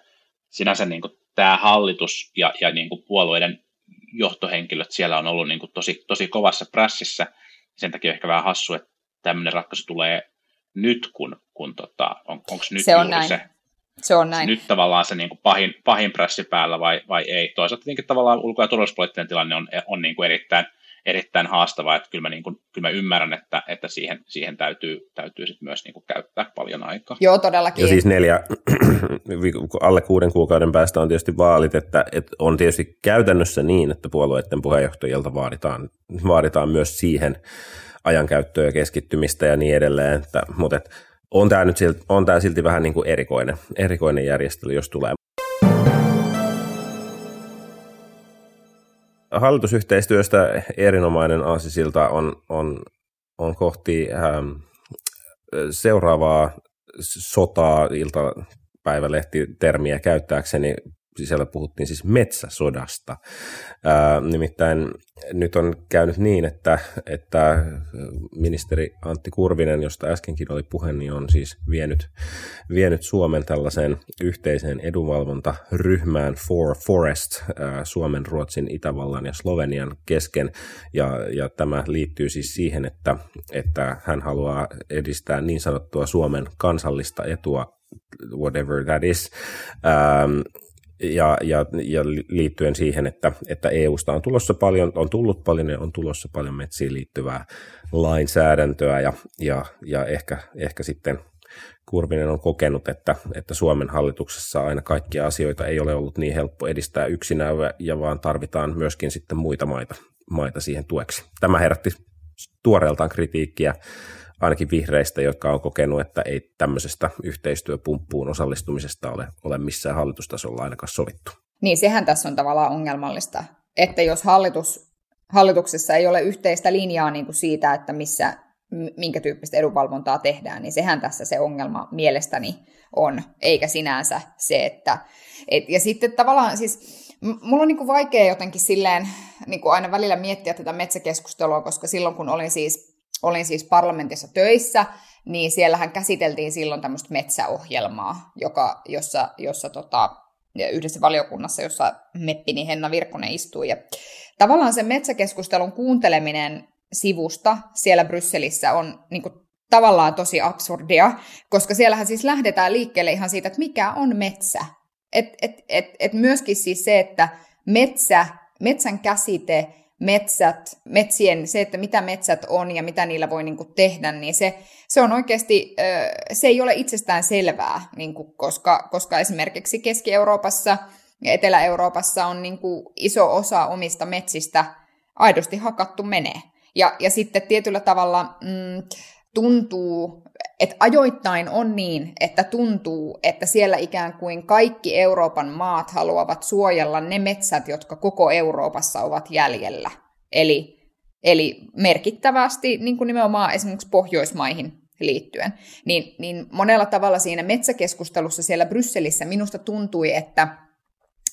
Speaker 8: sinänsä niin kuin tämä hallitus ja, ja niin kuin puolueiden johtohenkilöt siellä on ollut niin kuin tosi, tosi kovassa prässissä. Sen takia on ehkä vähän hassu, että tämmöinen ratkaisu tulee nyt, kun, kun tota, on, onko nyt
Speaker 9: se on näin.
Speaker 8: se,
Speaker 9: se on näin.
Speaker 8: nyt tavallaan se niin kuin pahin, pahin prässi päällä vai, vai ei. Toisaalta tietenkin tavallaan ulko- ja turvallisuuspoliittinen tilanne on, on niin kuin erittäin, erittäin haastavaa, että kyllä mä, niin kuin, kyllä mä ymmärrän, että, että siihen, siihen täytyy, täytyy sit myös niin kuin käyttää paljon aikaa.
Speaker 9: Joo, todellakin.
Speaker 7: Ja siis neljä, [clears throat] alle kuuden kuukauden päästä on tietysti vaalit, että, että on tietysti käytännössä niin, että puolueiden puheenjohtajilta vaaditaan, vaaditaan myös siihen ajankäyttöä ja keskittymistä ja niin edelleen, että, mutta että on tämä nyt silti, on tämä silti vähän niin kuin erikoinen, erikoinen järjestely, jos tulee. Hallitusyhteistyöstä erinomainen aasisilta on, on, on kohti ähm, seuraavaa sotaa iltapäivälehti-termiä käyttääkseni siellä puhuttiin siis metsäsodasta. Ää, nimittäin nyt on käynyt niin, että, että ministeri Antti Kurvinen, josta äskenkin oli puhe, niin on siis vienyt, vienyt Suomen tällaiseen yhteiseen edunvalvontaryhmään For Forest ää, Suomen, Ruotsin, Itävallan ja Slovenian kesken. Ja, ja tämä liittyy siis siihen, että, että hän haluaa edistää niin sanottua Suomen kansallista etua whatever that is, ja, ja, ja liittyen siihen, että, että EUsta on tulossa paljon, on tullut paljon ja on tulossa paljon metsiin liittyvää lainsäädäntöä ja, ja, ja ehkä, ehkä sitten Kurvinen on kokenut, että, että Suomen hallituksessa aina kaikkia asioita ei ole ollut niin helppo edistää yksinään, ja vaan tarvitaan myöskin sitten muita maita, maita siihen tueksi. Tämä herätti tuoreeltaan kritiikkiä ainakin vihreistä, jotka on kokenut, että ei tämmöisestä yhteistyöpumppuun osallistumisesta ole, ole missään hallitustasolla ainakaan sovittu.
Speaker 9: Niin, sehän tässä on tavallaan ongelmallista, että jos hallitus, hallituksessa ei ole yhteistä linjaa niin kuin siitä, että missä, minkä tyyppistä edunvalvontaa tehdään, niin sehän tässä se ongelma mielestäni on, eikä sinänsä se, että... Et, ja sitten tavallaan siis, mulla on niin kuin vaikea jotenkin silleen niin kuin aina välillä miettiä tätä metsäkeskustelua, koska silloin kun olin siis olin siis parlamentissa töissä, niin siellähän käsiteltiin silloin tämmöistä metsäohjelmaa, joka, jossa, jossa tota, yhdessä valiokunnassa, jossa Meppini Henna Virkkonen istui. Ja tavallaan sen metsäkeskustelun kuunteleminen sivusta siellä Brysselissä on niin kuin, tavallaan tosi absurdia, koska siellähän siis lähdetään liikkeelle ihan siitä, että mikä on metsä. Et, et, et, et myöskin siis se, että metsä, metsän käsite metsät, metsien, se, että mitä metsät on ja mitä niillä voi niin kuin, tehdä, niin se, se on oikeasti, se ei ole itsestään selvää, niin kuin, koska, koska esimerkiksi Keski-Euroopassa ja Etelä-Euroopassa on niin kuin, iso osa omista metsistä aidosti hakattu menee. Ja, ja sitten tietyllä tavalla mm, tuntuu, että ajoittain on niin, että tuntuu, että siellä ikään kuin kaikki Euroopan maat haluavat suojella ne metsät, jotka koko Euroopassa ovat jäljellä. Eli, eli merkittävästi niin kuin nimenomaan esimerkiksi Pohjoismaihin liittyen. Niin, niin monella tavalla siinä metsäkeskustelussa siellä Brysselissä minusta tuntui, että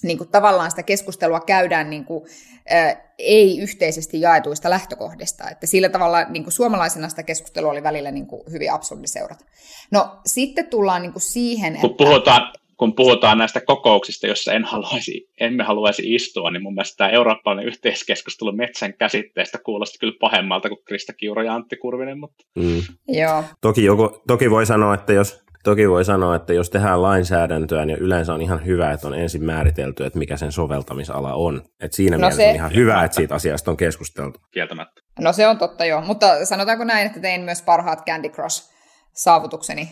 Speaker 9: niin kuin tavallaan sitä keskustelua käydään niin kuin, ä, ei yhteisesti jaetuista lähtökohdista. Että sillä tavalla niin kuin suomalaisena sitä keskustelua oli välillä niin kuin hyvin absurdi seurata. No sitten tullaan niin kuin siihen,
Speaker 8: että... Puhutaan, kun puhutaan näistä kokouksista, joissa en haluaisi, emme haluaisi istua, niin mun mielestä tämä eurooppalainen yhteiskeskustelu metsän käsitteestä kuulosti kyllä pahemmalta kuin Krista Kiuro ja Antti Kurvinen. Mutta...
Speaker 9: Mm. Joo.
Speaker 7: Toki, joku, toki voi sanoa, että jos Toki voi sanoa, että jos tehdään lainsäädäntöä, niin yleensä on ihan hyvä, että on ensin määritelty, että mikä sen soveltamisala on. Et siinä no mielessä se... on ihan hyvä, että siitä asiasta on keskusteltu.
Speaker 8: Kieltämättä.
Speaker 9: No se on totta joo, mutta sanotaanko näin, että tein myös parhaat Candy Crush saavutukseni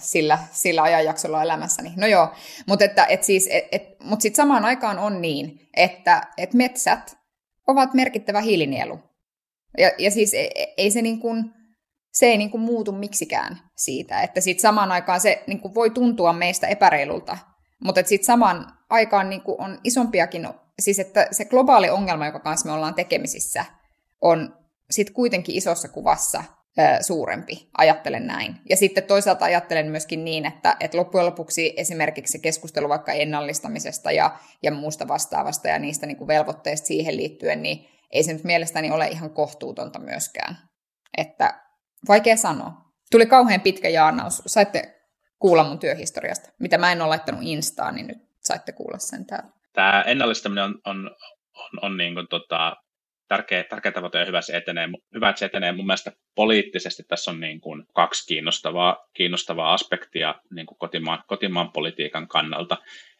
Speaker 9: sillä, sillä ajanjaksolla elämässäni. No joo, mutta että, et siis, et, et, mut sitten samaan aikaan on niin, että et metsät ovat merkittävä hiilinielu. Ja, ja siis ei, e, ei se niin kuin, se ei niin kuin muutu miksikään siitä, että sitten samaan aikaan se niin kuin voi tuntua meistä epäreilulta, mutta sitten samaan aikaan niin kuin on isompiakin, siis että se globaali ongelma, joka kanssa me ollaan tekemisissä, on sitten kuitenkin isossa kuvassa suurempi, ajattelen näin. Ja sitten toisaalta ajattelen myöskin niin, että, että loppujen lopuksi esimerkiksi se keskustelu vaikka ennallistamisesta ja, ja muusta vastaavasta ja niistä niin kuin velvoitteista siihen liittyen, niin ei se nyt mielestäni ole ihan kohtuutonta myöskään. Että Vaikea sanoa. Tuli kauhean pitkä jaanaus. Saitte kuulla mun työhistoriasta. Mitä mä en ole laittanut Instaan, niin nyt saitte kuulla sen täällä.
Speaker 8: Tämä ennallistaminen on, on, on, on niin kuin tota, tärkeä, tärkeä tavoite ja hyvä, se etenee, hyvä, että se etenee. Mun mielestä poliittisesti tässä on niin kuin kaksi kiinnostavaa, kiinnostavaa aspektia niin kuin kotimaan, kotimaan politiikan kannalta.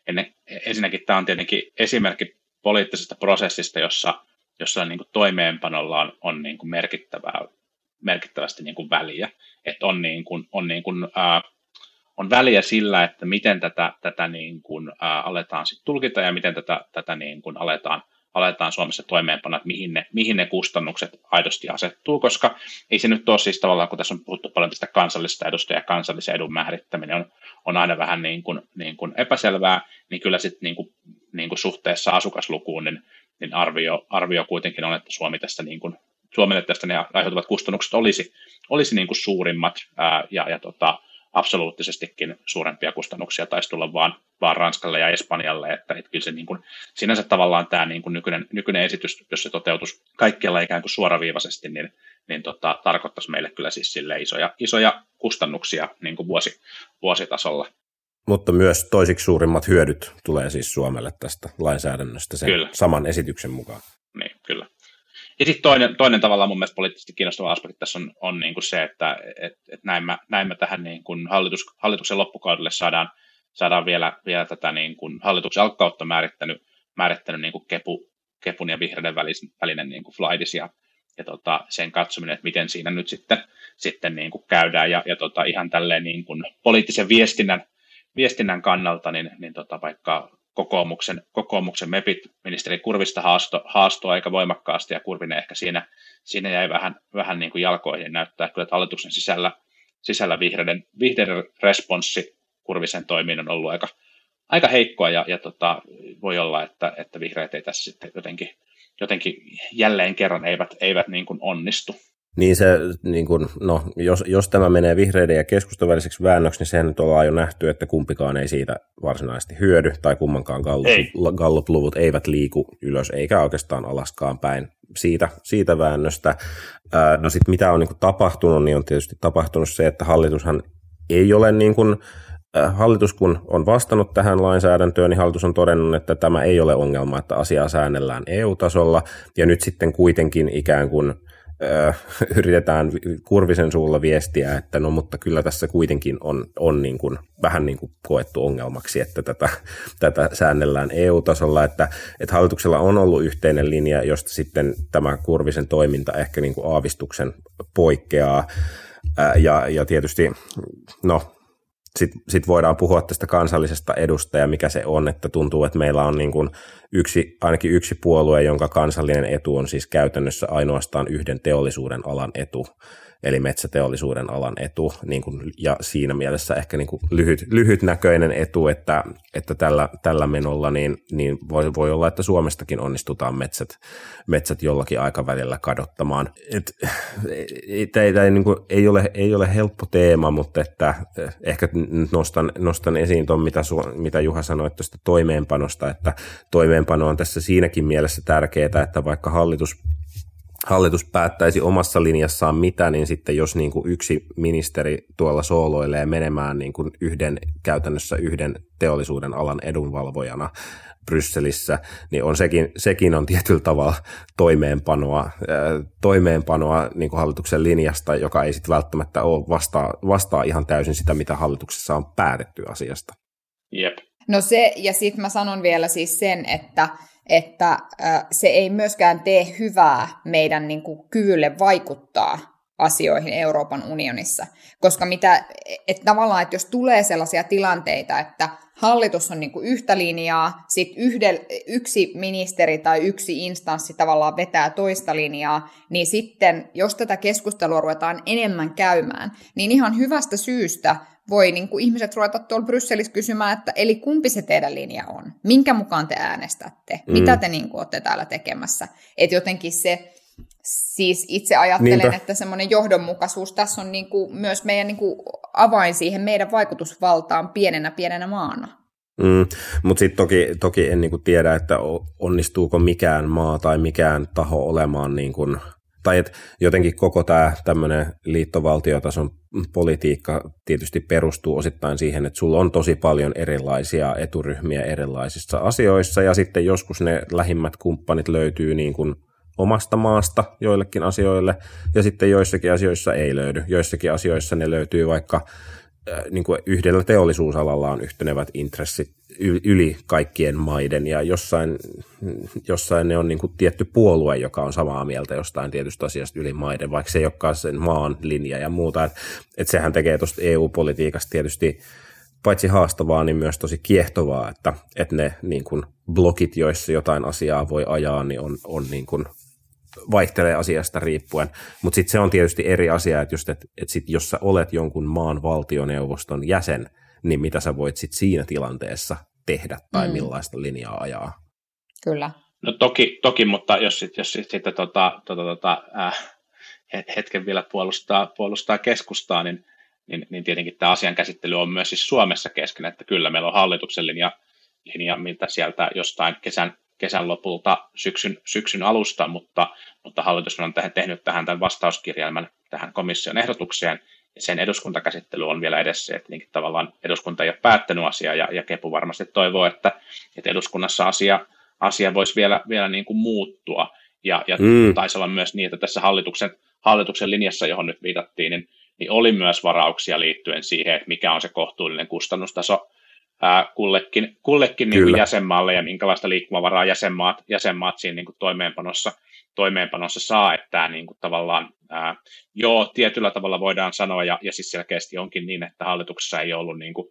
Speaker 8: Ennen, ensinnäkin tämä on tietenkin esimerkki poliittisesta prosessista, jossa, jossa niin kuin toimeenpanolla on, on niin kuin merkittävää merkittävästi niin kuin väliä. Että on, niin kuin, on, niin kuin, ää, on väliä sillä, että miten tätä, tätä niin kuin, ää, aletaan sit tulkita ja miten tätä, tätä niin kuin aletaan, aletaan Suomessa toimeenpanna, että mihin ne, mihin ne kustannukset aidosti asettuu, koska ei se nyt ole siis tavallaan, kun tässä on puhuttu paljon tästä kansallisesta edusta ja kansallisen edun määrittäminen on, on aina vähän niin kuin, niin kuin epäselvää, niin kyllä sitten niin kuin, niin kuin suhteessa asukaslukuun, niin, niin arvio, arvio kuitenkin on, että Suomi tässä niin kuin Suomelle tästä ne aiheutuvat kustannukset olisi, olisi niin kuin suurimmat ää, ja, ja tota, absoluuttisestikin suurempia kustannuksia taisi tulla vaan, vaan Ranskalle ja Espanjalle, että, että kyllä se niin kuin, sinänsä tavallaan tämä niin kuin nykyinen, nykyinen esitys, jos se toteutus kaikkialla ikään kuin suoraviivaisesti, niin, niin tota, tarkoittaisi meille kyllä siis sille isoja, isoja kustannuksia niin kuin vuosi, vuositasolla.
Speaker 7: Mutta myös toisiksi suurimmat hyödyt tulee siis Suomelle tästä lainsäädännöstä sen kyllä. saman esityksen mukaan.
Speaker 8: Niin, kyllä. Ja sitten toinen, toinen tavallaan mun mielestä poliittisesti kiinnostava aspekti tässä on, on niin kuin se, että et, et näin, mä, näin mä tähän niin kuin hallitus, hallituksen loppukaudelle saadaan, saadaan vielä, vielä tätä niin kuin hallituksen alkautta määrittänyt, määrittänyt niin kuin kepu, kepun ja vihreiden välisen, välinen niin kuin flightis ja, ja tota, sen katsominen, että miten siinä nyt sitten, sitten niin kuin käydään. Ja, ja tota, ihan tälleen niin kuin poliittisen viestinnän, viestinnän kannalta, niin, niin tota, vaikka kokoomuksen, kokoomuksen MEPit ministeri Kurvista haasto, haastoi aika voimakkaasti ja Kurvinen ehkä siinä, siinä jäi vähän, vähän niin kuin jalkoihin näyttää kyllä, että hallituksen sisällä, sisällä vihreiden, vihreiden responssi Kurvisen toimiin on ollut aika, aika heikkoa ja, ja tota, voi olla, että, että vihreät ei tässä sitten jotenkin, jotenkin jälleen kerran eivät, eivät niin kuin onnistu.
Speaker 7: Niin se, niin kun, no, jos, jos tämä menee vihreiden ja keskustan väliseksi väännöksi, niin sehän nyt ollaan jo nähty, että kumpikaan ei siitä varsinaisesti hyödy, tai kummankaan Gallup-luvut eivät liiku ylös, eikä oikeastaan alaskaan päin siitä, siitä väännöstä. Ää, no sitten mitä on niin kuin tapahtunut, niin on tietysti tapahtunut se, että hallitushan ei ole niin kuin, Hallitus kun on vastannut tähän lainsäädäntöön, niin hallitus on todennut, että tämä ei ole ongelma, että asiaa säännellään EU-tasolla, ja nyt sitten kuitenkin ikään kuin [laughs] yritetään Kurvisen suulla viestiä, että no mutta kyllä tässä kuitenkin on, on niin kuin, vähän niin kuin koettu ongelmaksi, että tätä, [laughs] tätä säännellään EU-tasolla, että, että hallituksella on ollut yhteinen linja, josta sitten tämä Kurvisen toiminta ehkä niin kuin aavistuksen poikkeaa, ja, ja tietysti, no sitten sit voidaan puhua tästä kansallisesta edusta ja mikä se on, että tuntuu, että meillä on niin kuin yksi, ainakin yksi puolue, jonka kansallinen etu on siis käytännössä ainoastaan yhden teollisuuden alan etu eli metsäteollisuuden alan etu, niin kuin, ja siinä mielessä ehkä niin kuin lyhyt, lyhytnäköinen etu, että, että tällä, tällä menolla niin, niin voi, voi olla, että Suomestakin onnistutaan metsät, metsät jollakin aikavälillä kadottamaan. Et, et, ei, ei, niin kuin, ei, ole, ei ole helppo teema, mutta että ehkä nostan, nostan esiin tuon, mitä, mitä Juha sanoi tuosta toimeenpanosta, että toimeenpano on tässä siinäkin mielessä tärkeää, että vaikka hallitus hallitus päättäisi omassa linjassaan mitä, niin sitten jos niin kuin yksi ministeri tuolla sooloilee menemään niin kuin yhden, käytännössä yhden teollisuuden alan edunvalvojana Brysselissä, niin on sekin, sekin on tietyllä tavalla toimeenpanoa, toimeenpanoa niin kuin hallituksen linjasta, joka ei sitten välttämättä ole vastaa, vastaa ihan täysin sitä, mitä hallituksessa on päätetty asiasta.
Speaker 8: Jep.
Speaker 9: No se, ja sitten mä sanon vielä siis sen, että että se ei myöskään tee hyvää meidän niin kuin, kyvylle vaikuttaa asioihin Euroopan unionissa. Koska mitä, että tavallaan, että jos tulee sellaisia tilanteita, että hallitus on niin kuin yhtä linjaa, sitten yhdel, yksi ministeri tai yksi instanssi tavallaan vetää toista linjaa, niin sitten jos tätä keskustelua ruvetaan enemmän käymään, niin ihan hyvästä syystä voi niin kuin ihmiset ruveta tuolla Brysselissä kysymään, että eli kumpi se teidän linja on? Minkä mukaan te äänestätte? Mm. Mitä te niin kuin, olette täällä tekemässä? Että jotenkin se, siis itse ajattelen, Niinpä. että semmoinen johdonmukaisuus tässä on niin kuin myös meidän niin kuin avain siihen meidän vaikutusvaltaan pienenä pienenä maana.
Speaker 7: Mm, mutta sitten toki, toki en niinku tiedä, että onnistuuko mikään maa tai mikään taho olemaan niin kuin – tai että jotenkin koko tämä tämmöinen liittovaltiotason politiikka tietysti perustuu osittain siihen, että sulla on tosi paljon erilaisia eturyhmiä erilaisissa asioissa, ja sitten joskus ne lähimmät kumppanit löytyy niin kuin omasta maasta joillekin asioille, ja sitten joissakin asioissa ei löydy. Joissakin asioissa ne löytyy vaikka niin kuin yhdellä teollisuusalalla on yhtenevät intressit yli kaikkien maiden ja jossain, jossain ne on niin kuin tietty puolue, joka on samaa mieltä jostain tietystä asiasta yli maiden, vaikka se ei olekaan sen maan linja ja muuta. Että et sehän tekee tuosta EU-politiikasta tietysti paitsi haastavaa, niin myös tosi kiehtovaa, että, että ne niin kuin blokit, joissa jotain asiaa voi ajaa, niin on, on niin kuin vaihtelee asiasta riippuen. Mutta sitten se on tietysti eri asia, että just, et, et sit, jos sä olet jonkun maan valtioneuvoston jäsen, niin mitä sä voit sit siinä tilanteessa tehdä tai mm. millaista linjaa ajaa.
Speaker 9: Kyllä.
Speaker 8: No toki, toki mutta jos sitten jos sit, sit, tota, tota, tota, äh, hetken vielä puolustaa, puolustaa keskustaa, niin, niin, niin tietenkin tämä asian käsittely on myös siis Suomessa kesken, että kyllä meillä on hallituksen linja, linja miltä sieltä jostain kesän kesän lopulta syksyn, syksyn alusta, mutta, mutta hallitus on tähän, tehnyt tähän tämän vastauskirjelmän tähän komission ehdotukseen, ja sen eduskuntakäsittely on vielä edessä, että niin tavallaan eduskunta ei ole päättänyt asiaa, ja, ja Kepu varmasti toivoo, että, että eduskunnassa asia, asia voisi vielä, vielä niin kuin muuttua, ja, ja mm. taisi olla myös niin, että tässä hallituksen, hallituksen linjassa, johon nyt viitattiin, niin, niin oli myös varauksia liittyen siihen, että mikä on se kohtuullinen kustannustaso ää, kullekin, kullekin niin kuin jäsenmaalle ja minkälaista liikkumavaraa jäsenmaat, jäsenmaat siinä niin kuin toimeenpanossa, toimeenpanossa saa, että tämä niin kuin tavallaan, ää, joo, tietyllä tavalla voidaan sanoa, ja, ja siis selkeästi onkin niin, että hallituksessa ei ollut, niin kuin,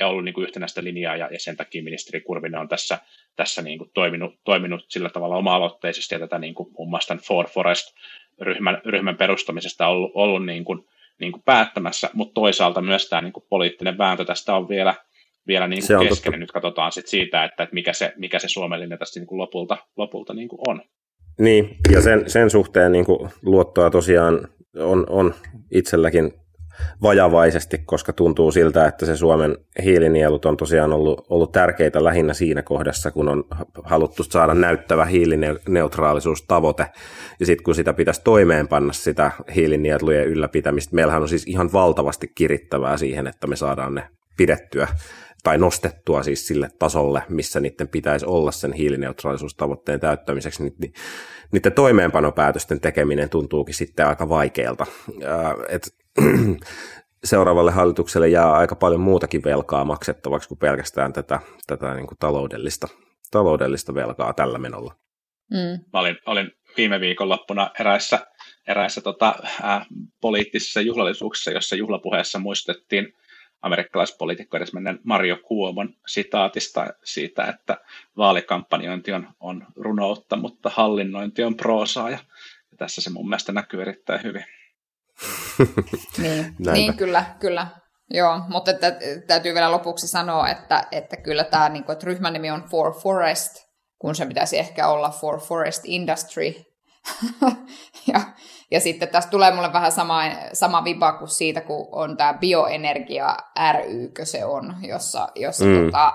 Speaker 8: ei ollut niin kuin yhtenäistä linjaa, ja, ja sen takia ministeri Kurvinen on tässä, tässä niin kuin toiminut, toiminut sillä tavalla oma-aloitteisesti, ja tätä niin kuin muun muassa tämän For Forest-ryhmän ryhmän perustamisesta ollut, ollut niin kuin, niin kuin päättämässä, mutta toisaalta myös tämä niin kuin poliittinen vääntö tästä on vielä, vielä niin kuin kesken. Totta. Nyt katsotaan sit siitä, että, että mikä, se, mikä se Suomen linja tästä niin kuin lopulta, lopulta niin kuin on.
Speaker 7: Niin, ja sen, sen suhteen niin kuin luottoa tosiaan on, on itselläkin vajavaisesti, koska tuntuu siltä, että se Suomen hiilinielut on tosiaan ollut, ollut tärkeitä lähinnä siinä kohdassa, kun on haluttu saada näyttävä hiilineutraalisuustavoite. Ja sitten kun sitä pitäisi toimeenpanna sitä hiilinielujen ylläpitämistä, meillähän on siis ihan valtavasti kirittävää siihen, että me saadaan ne pidettyä tai nostettua siis sille tasolle, missä niiden pitäisi olla sen hiilineutraalisuustavoitteen täyttämiseksi, niin, niin niiden toimeenpanopäätösten tekeminen tuntuukin sitten aika vaikealta. Et, [clears throat] seuraavalle hallitukselle jää aika paljon muutakin velkaa maksettavaksi kuin pelkästään tätä, tätä niin kuin taloudellista, taloudellista velkaa tällä menolla.
Speaker 8: Mm. Mä olin, olin viime viikonloppuna eräissä, eräissä tota, ää, poliittisissa juhlallisuuksissa, jossa juhlapuheessa muistettiin amerikkalaispoliitikko edesmenneen Mario Cuomon sitaatista siitä, että vaalikampanjointi on, on runoutta, mutta hallinnointi on proosaa, ja, ja tässä se mun mielestä näkyy erittäin hyvin. [laughs]
Speaker 9: niin, niin, kyllä, kyllä. Joo, mutta että, täytyy vielä lopuksi sanoa, että, että kyllä tämä niin kuin, että ryhmän nimi on For Forest, kun se pitäisi ehkä olla For Forest Industry. [laughs] ja ja sitten tässä tulee mulle vähän sama, sama viba kuin siitä, kun on tämä bioenergia ry, se on, jossa, jossa, mm. tota,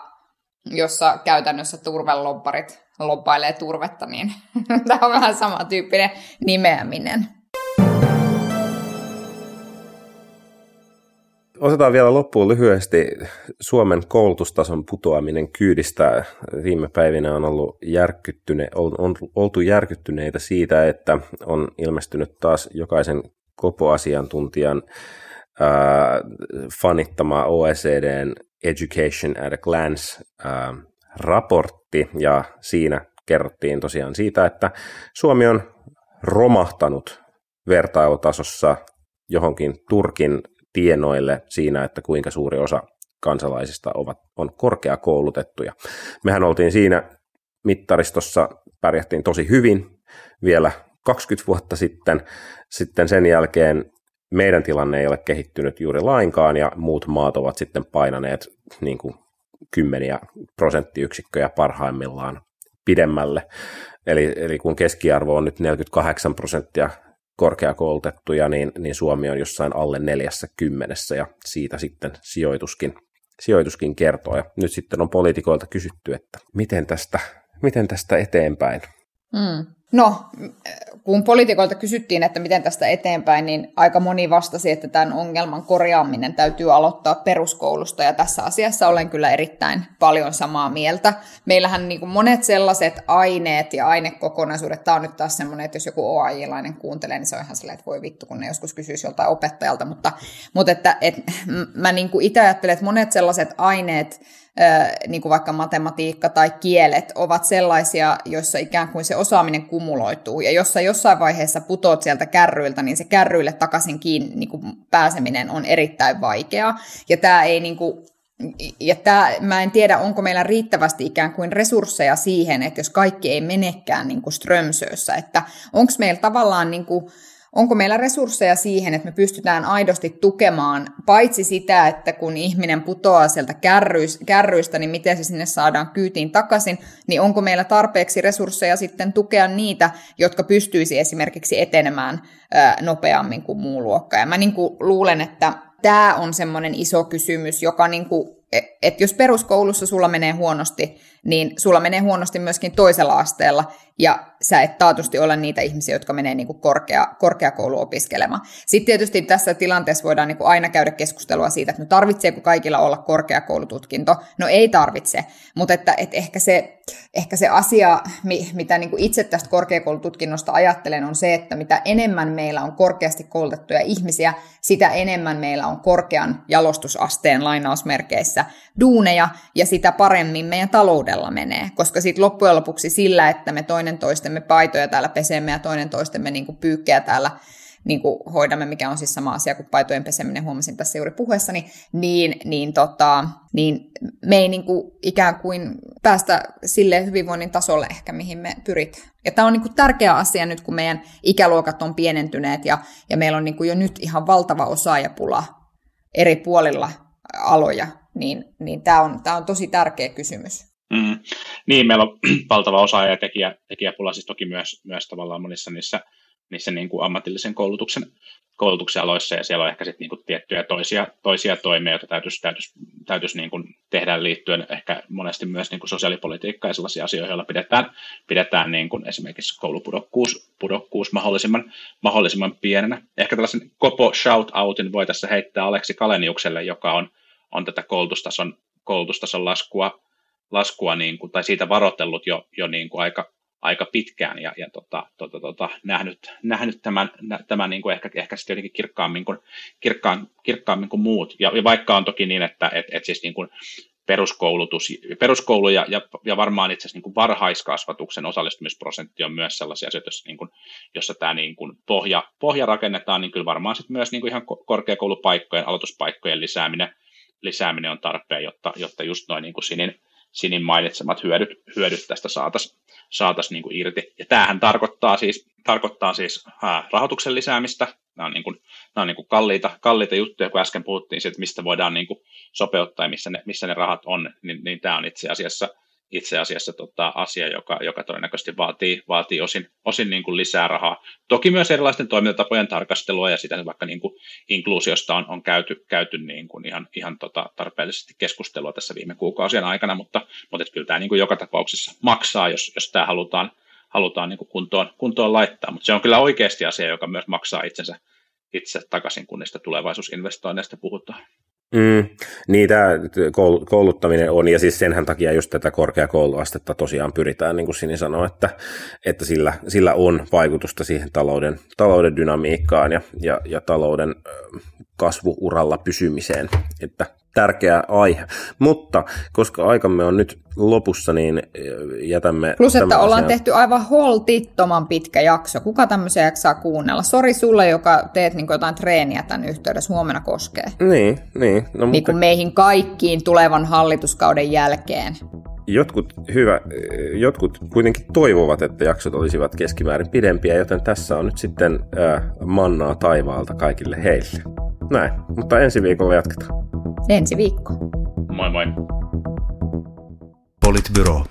Speaker 9: jossa käytännössä turvelobbarit lobbailee turvetta, niin [laughs] tämä on vähän samantyyppinen nimeäminen.
Speaker 7: Otetaan vielä loppuun lyhyesti Suomen koulutustason putoaminen kyydistä. Viime päivinä on ollut järkyttyne, on, on oltu järkyttyneitä siitä, että on ilmestynyt taas jokaisen kopoasiantuntijan äh, fanittama OECDn Education at a Glance äh, raportti, ja siinä kerrottiin tosiaan siitä, että Suomi on romahtanut vertailutasossa johonkin Turkin tienoille siinä, että kuinka suuri osa kansalaisista ovat, on korkeakoulutettuja. Mehän oltiin siinä mittaristossa, pärjättiin tosi hyvin vielä 20 vuotta sitten. Sitten sen jälkeen meidän tilanne ei ole kehittynyt juuri lainkaan ja muut maat ovat sitten painaneet niin kuin kymmeniä prosenttiyksikköjä parhaimmillaan pidemmälle. Eli, eli kun keskiarvo on nyt 48 prosenttia korkeakoulutettuja, niin, niin Suomi on jossain alle neljässä kymmenessä ja siitä sitten sijoituskin, sijoituskin kertoo. Ja nyt sitten on poliitikoilta kysytty, että miten tästä, miten tästä eteenpäin.
Speaker 9: Mm. No, kun poliitikoilta kysyttiin, että miten tästä eteenpäin, niin aika moni vastasi, että tämän ongelman korjaaminen täytyy aloittaa peruskoulusta, ja tässä asiassa olen kyllä erittäin paljon samaa mieltä. Meillähän niin kuin monet sellaiset aineet ja ainekokonaisuudet, tämä on nyt taas semmoinen, että jos joku OAJ-lainen kuuntelee, niin se on ihan silleen, että voi vittu, kun ne joskus kysyisi joltain opettajalta, mutta, mutta että, että mä niin itse ajattelen, että monet sellaiset aineet, niin kuin vaikka matematiikka tai kielet, ovat sellaisia, joissa ikään kuin se osaaminen kumuloituu. Ja jossa jossain vaiheessa putoat sieltä kärryiltä, niin se kärryille takaisin kiinni niin kuin pääseminen on erittäin vaikeaa. Ja tämä ei niin kuin, ja tämä, mä en tiedä, onko meillä riittävästi ikään kuin resursseja siihen, että jos kaikki ei menekään niin kuin Strömsössä, että onko meillä tavallaan niin kuin, onko meillä resursseja siihen, että me pystytään aidosti tukemaan paitsi sitä, että kun ihminen putoaa sieltä kärryistä, niin miten se sinne saadaan kyytiin takaisin, niin onko meillä tarpeeksi resursseja sitten tukea niitä, jotka pystyisi esimerkiksi etenemään nopeammin kuin muu luokka. Ja mä niin kuin luulen, että tämä on semmoinen iso kysymys, joka niin kuin, e, että jos peruskoulussa sulla menee huonosti, niin sulla menee huonosti myöskin toisella asteella, ja sä et taatusti ole niitä ihmisiä, jotka menee niin kuin korkea, korkeakoulu opiskelemaan. Sitten tietysti tässä tilanteessa voidaan niin kuin aina käydä keskustelua siitä, että no tarvitseeko kaikilla olla korkeakoulututkinto. No ei tarvitse, mutta että, että ehkä, se, ehkä se asia, mitä niin kuin itse tästä korkeakoulututkinnosta ajattelen, on se, että mitä enemmän meillä on korkeasti koulutettuja ihmisiä, sitä enemmän meillä on korkean jalostusasteen lainausmerkeissä duuneja, ja sitä paremmin meidän taloudella menee. Koska sitten loppujen lopuksi sillä, että me toinen toistemme paitoja täällä pesemme ja toinen toistemme niin kuin pyykkejä täällä niin kuin hoidamme, mikä on siis sama asia kuin paitojen peseminen, huomasin tässä juuri puheessani, niin, niin, tota, niin me ei niin kuin ikään kuin päästä sille hyvinvoinnin tasolle ehkä, mihin me pyritään. Ja tämä on niin kuin tärkeä asia nyt, kun meidän ikäluokat on pienentyneet ja, ja meillä on niin kuin jo nyt ihan valtava osaajapula eri puolilla aloja, niin, niin tämä on, tämä on tosi tärkeä kysymys.
Speaker 8: Mm. Niin, meillä on [clears throat] valtava osaaja ja tekijä, tekijäpula siis toki myös, myös tavallaan monissa niissä, niissä niin kuin ammatillisen koulutuksen, koulutuksen aloissa, ja siellä on ehkä sitten niin kuin tiettyjä toisia, toisia toimia, joita täytyisi, täytyisi, täytyisi niin kuin tehdä liittyen ehkä monesti myös niin kuin sosiaalipolitiikkaan ja sellaisia asioita, joilla pidetään, pidetään niin kuin esimerkiksi koulupudokkuus pudokkuus mahdollisimman, mahdollisimman pienenä. Ehkä tällaisen kopo shout-outin voi tässä heittää Aleksi Kaleniukselle, joka on, on tätä koulutustason, koulutustason laskua laskua niin kuin, tai siitä varoitellut jo, jo niin kuin aika, aika pitkään ja, ja tota, tota, tota, nähnyt, nähnyt tämän, tämän niin kuin ehkä, ehkä sitten jotenkin kirkkaammin kuin, kirkkaan, kirkkaammin kuin muut. Ja, ja vaikka on toki niin, että et, et siis niin kuin peruskoulutus, peruskoulu ja, ja, ja varmaan itse asiassa niin kuin varhaiskasvatuksen osallistumisprosentti on myös sellaisia asioita, jossa, niin kuin, jossa tämä niin kuin pohja, pohja rakennetaan, niin kyllä varmaan sitten myös niin kuin ihan korkeakoulupaikkojen, aloituspaikkojen lisääminen, lisääminen on tarpeen, jotta, jotta just noin niin kuin sinin, Sinin mainitsemat hyödyt, hyödyt tästä saataisiin saatais niin irti. Ja tämähän tarkoittaa siis, tarkoittaa siis ää, rahoituksen lisäämistä. Nämä on, niin kuin, nämä on niin kuin kalliita, kalliita juttuja, kun äsken puhuttiin siitä, mistä voidaan niin kuin sopeuttaa ja missä ne, missä ne rahat on, niin, niin tämä on itse asiassa, itse asiassa tota, asia, joka, joka todennäköisesti vaatii, vaatii osin, osin niin kuin lisää rahaa. Toki myös erilaisten toimintatapojen tarkastelua ja sitä vaikka niin kuin inkluusiosta on, on käyty, käyty niin kuin ihan, ihan tota, tarpeellisesti keskustelua tässä viime kuukausien aikana, mutta, mutta kyllä tämä niin kuin joka tapauksessa maksaa, jos, jos tämä halutaan, halutaan niin kuin kuntoon, kuntoon laittaa, mutta se on kyllä oikeasti asia, joka myös maksaa itsensä itse takaisin, kun niistä tulevaisuusinvestoinneista puhutaan.
Speaker 7: Mm, niitä kouluttaminen on, ja siis senhän takia just tätä korkeakouluastetta tosiaan pyritään, niin kuin Sini sanoi, että, että sillä, sillä on vaikutusta siihen talouden, talouden dynamiikkaan ja, ja, ja talouden kasvuuralla pysymiseen, että tärkeä aihe. Mutta koska aikamme on nyt lopussa, niin jätämme...
Speaker 9: Plus, että ollaan asian... tehty aivan holtittoman pitkä jakso. Kuka tämmöisen jaksaa kuunnella? Sori sulle, joka teet niin jotain treeniä tämän yhteydessä, huomenna koskee.
Speaker 7: Niin, niin.
Speaker 9: No, niin mutta... kuin meihin kaikkiin tulevan hallituskauden jälkeen.
Speaker 7: Jotkut, hyvä, jotkut kuitenkin toivovat, että jaksot olisivat keskimäärin pidempiä, joten tässä on nyt sitten äh, mannaa taivaalta kaikille heille. Näin, mutta ensi viikolla jatketaan.
Speaker 9: Ensi viikko.
Speaker 8: Moi moi.
Speaker 1: Politbyro.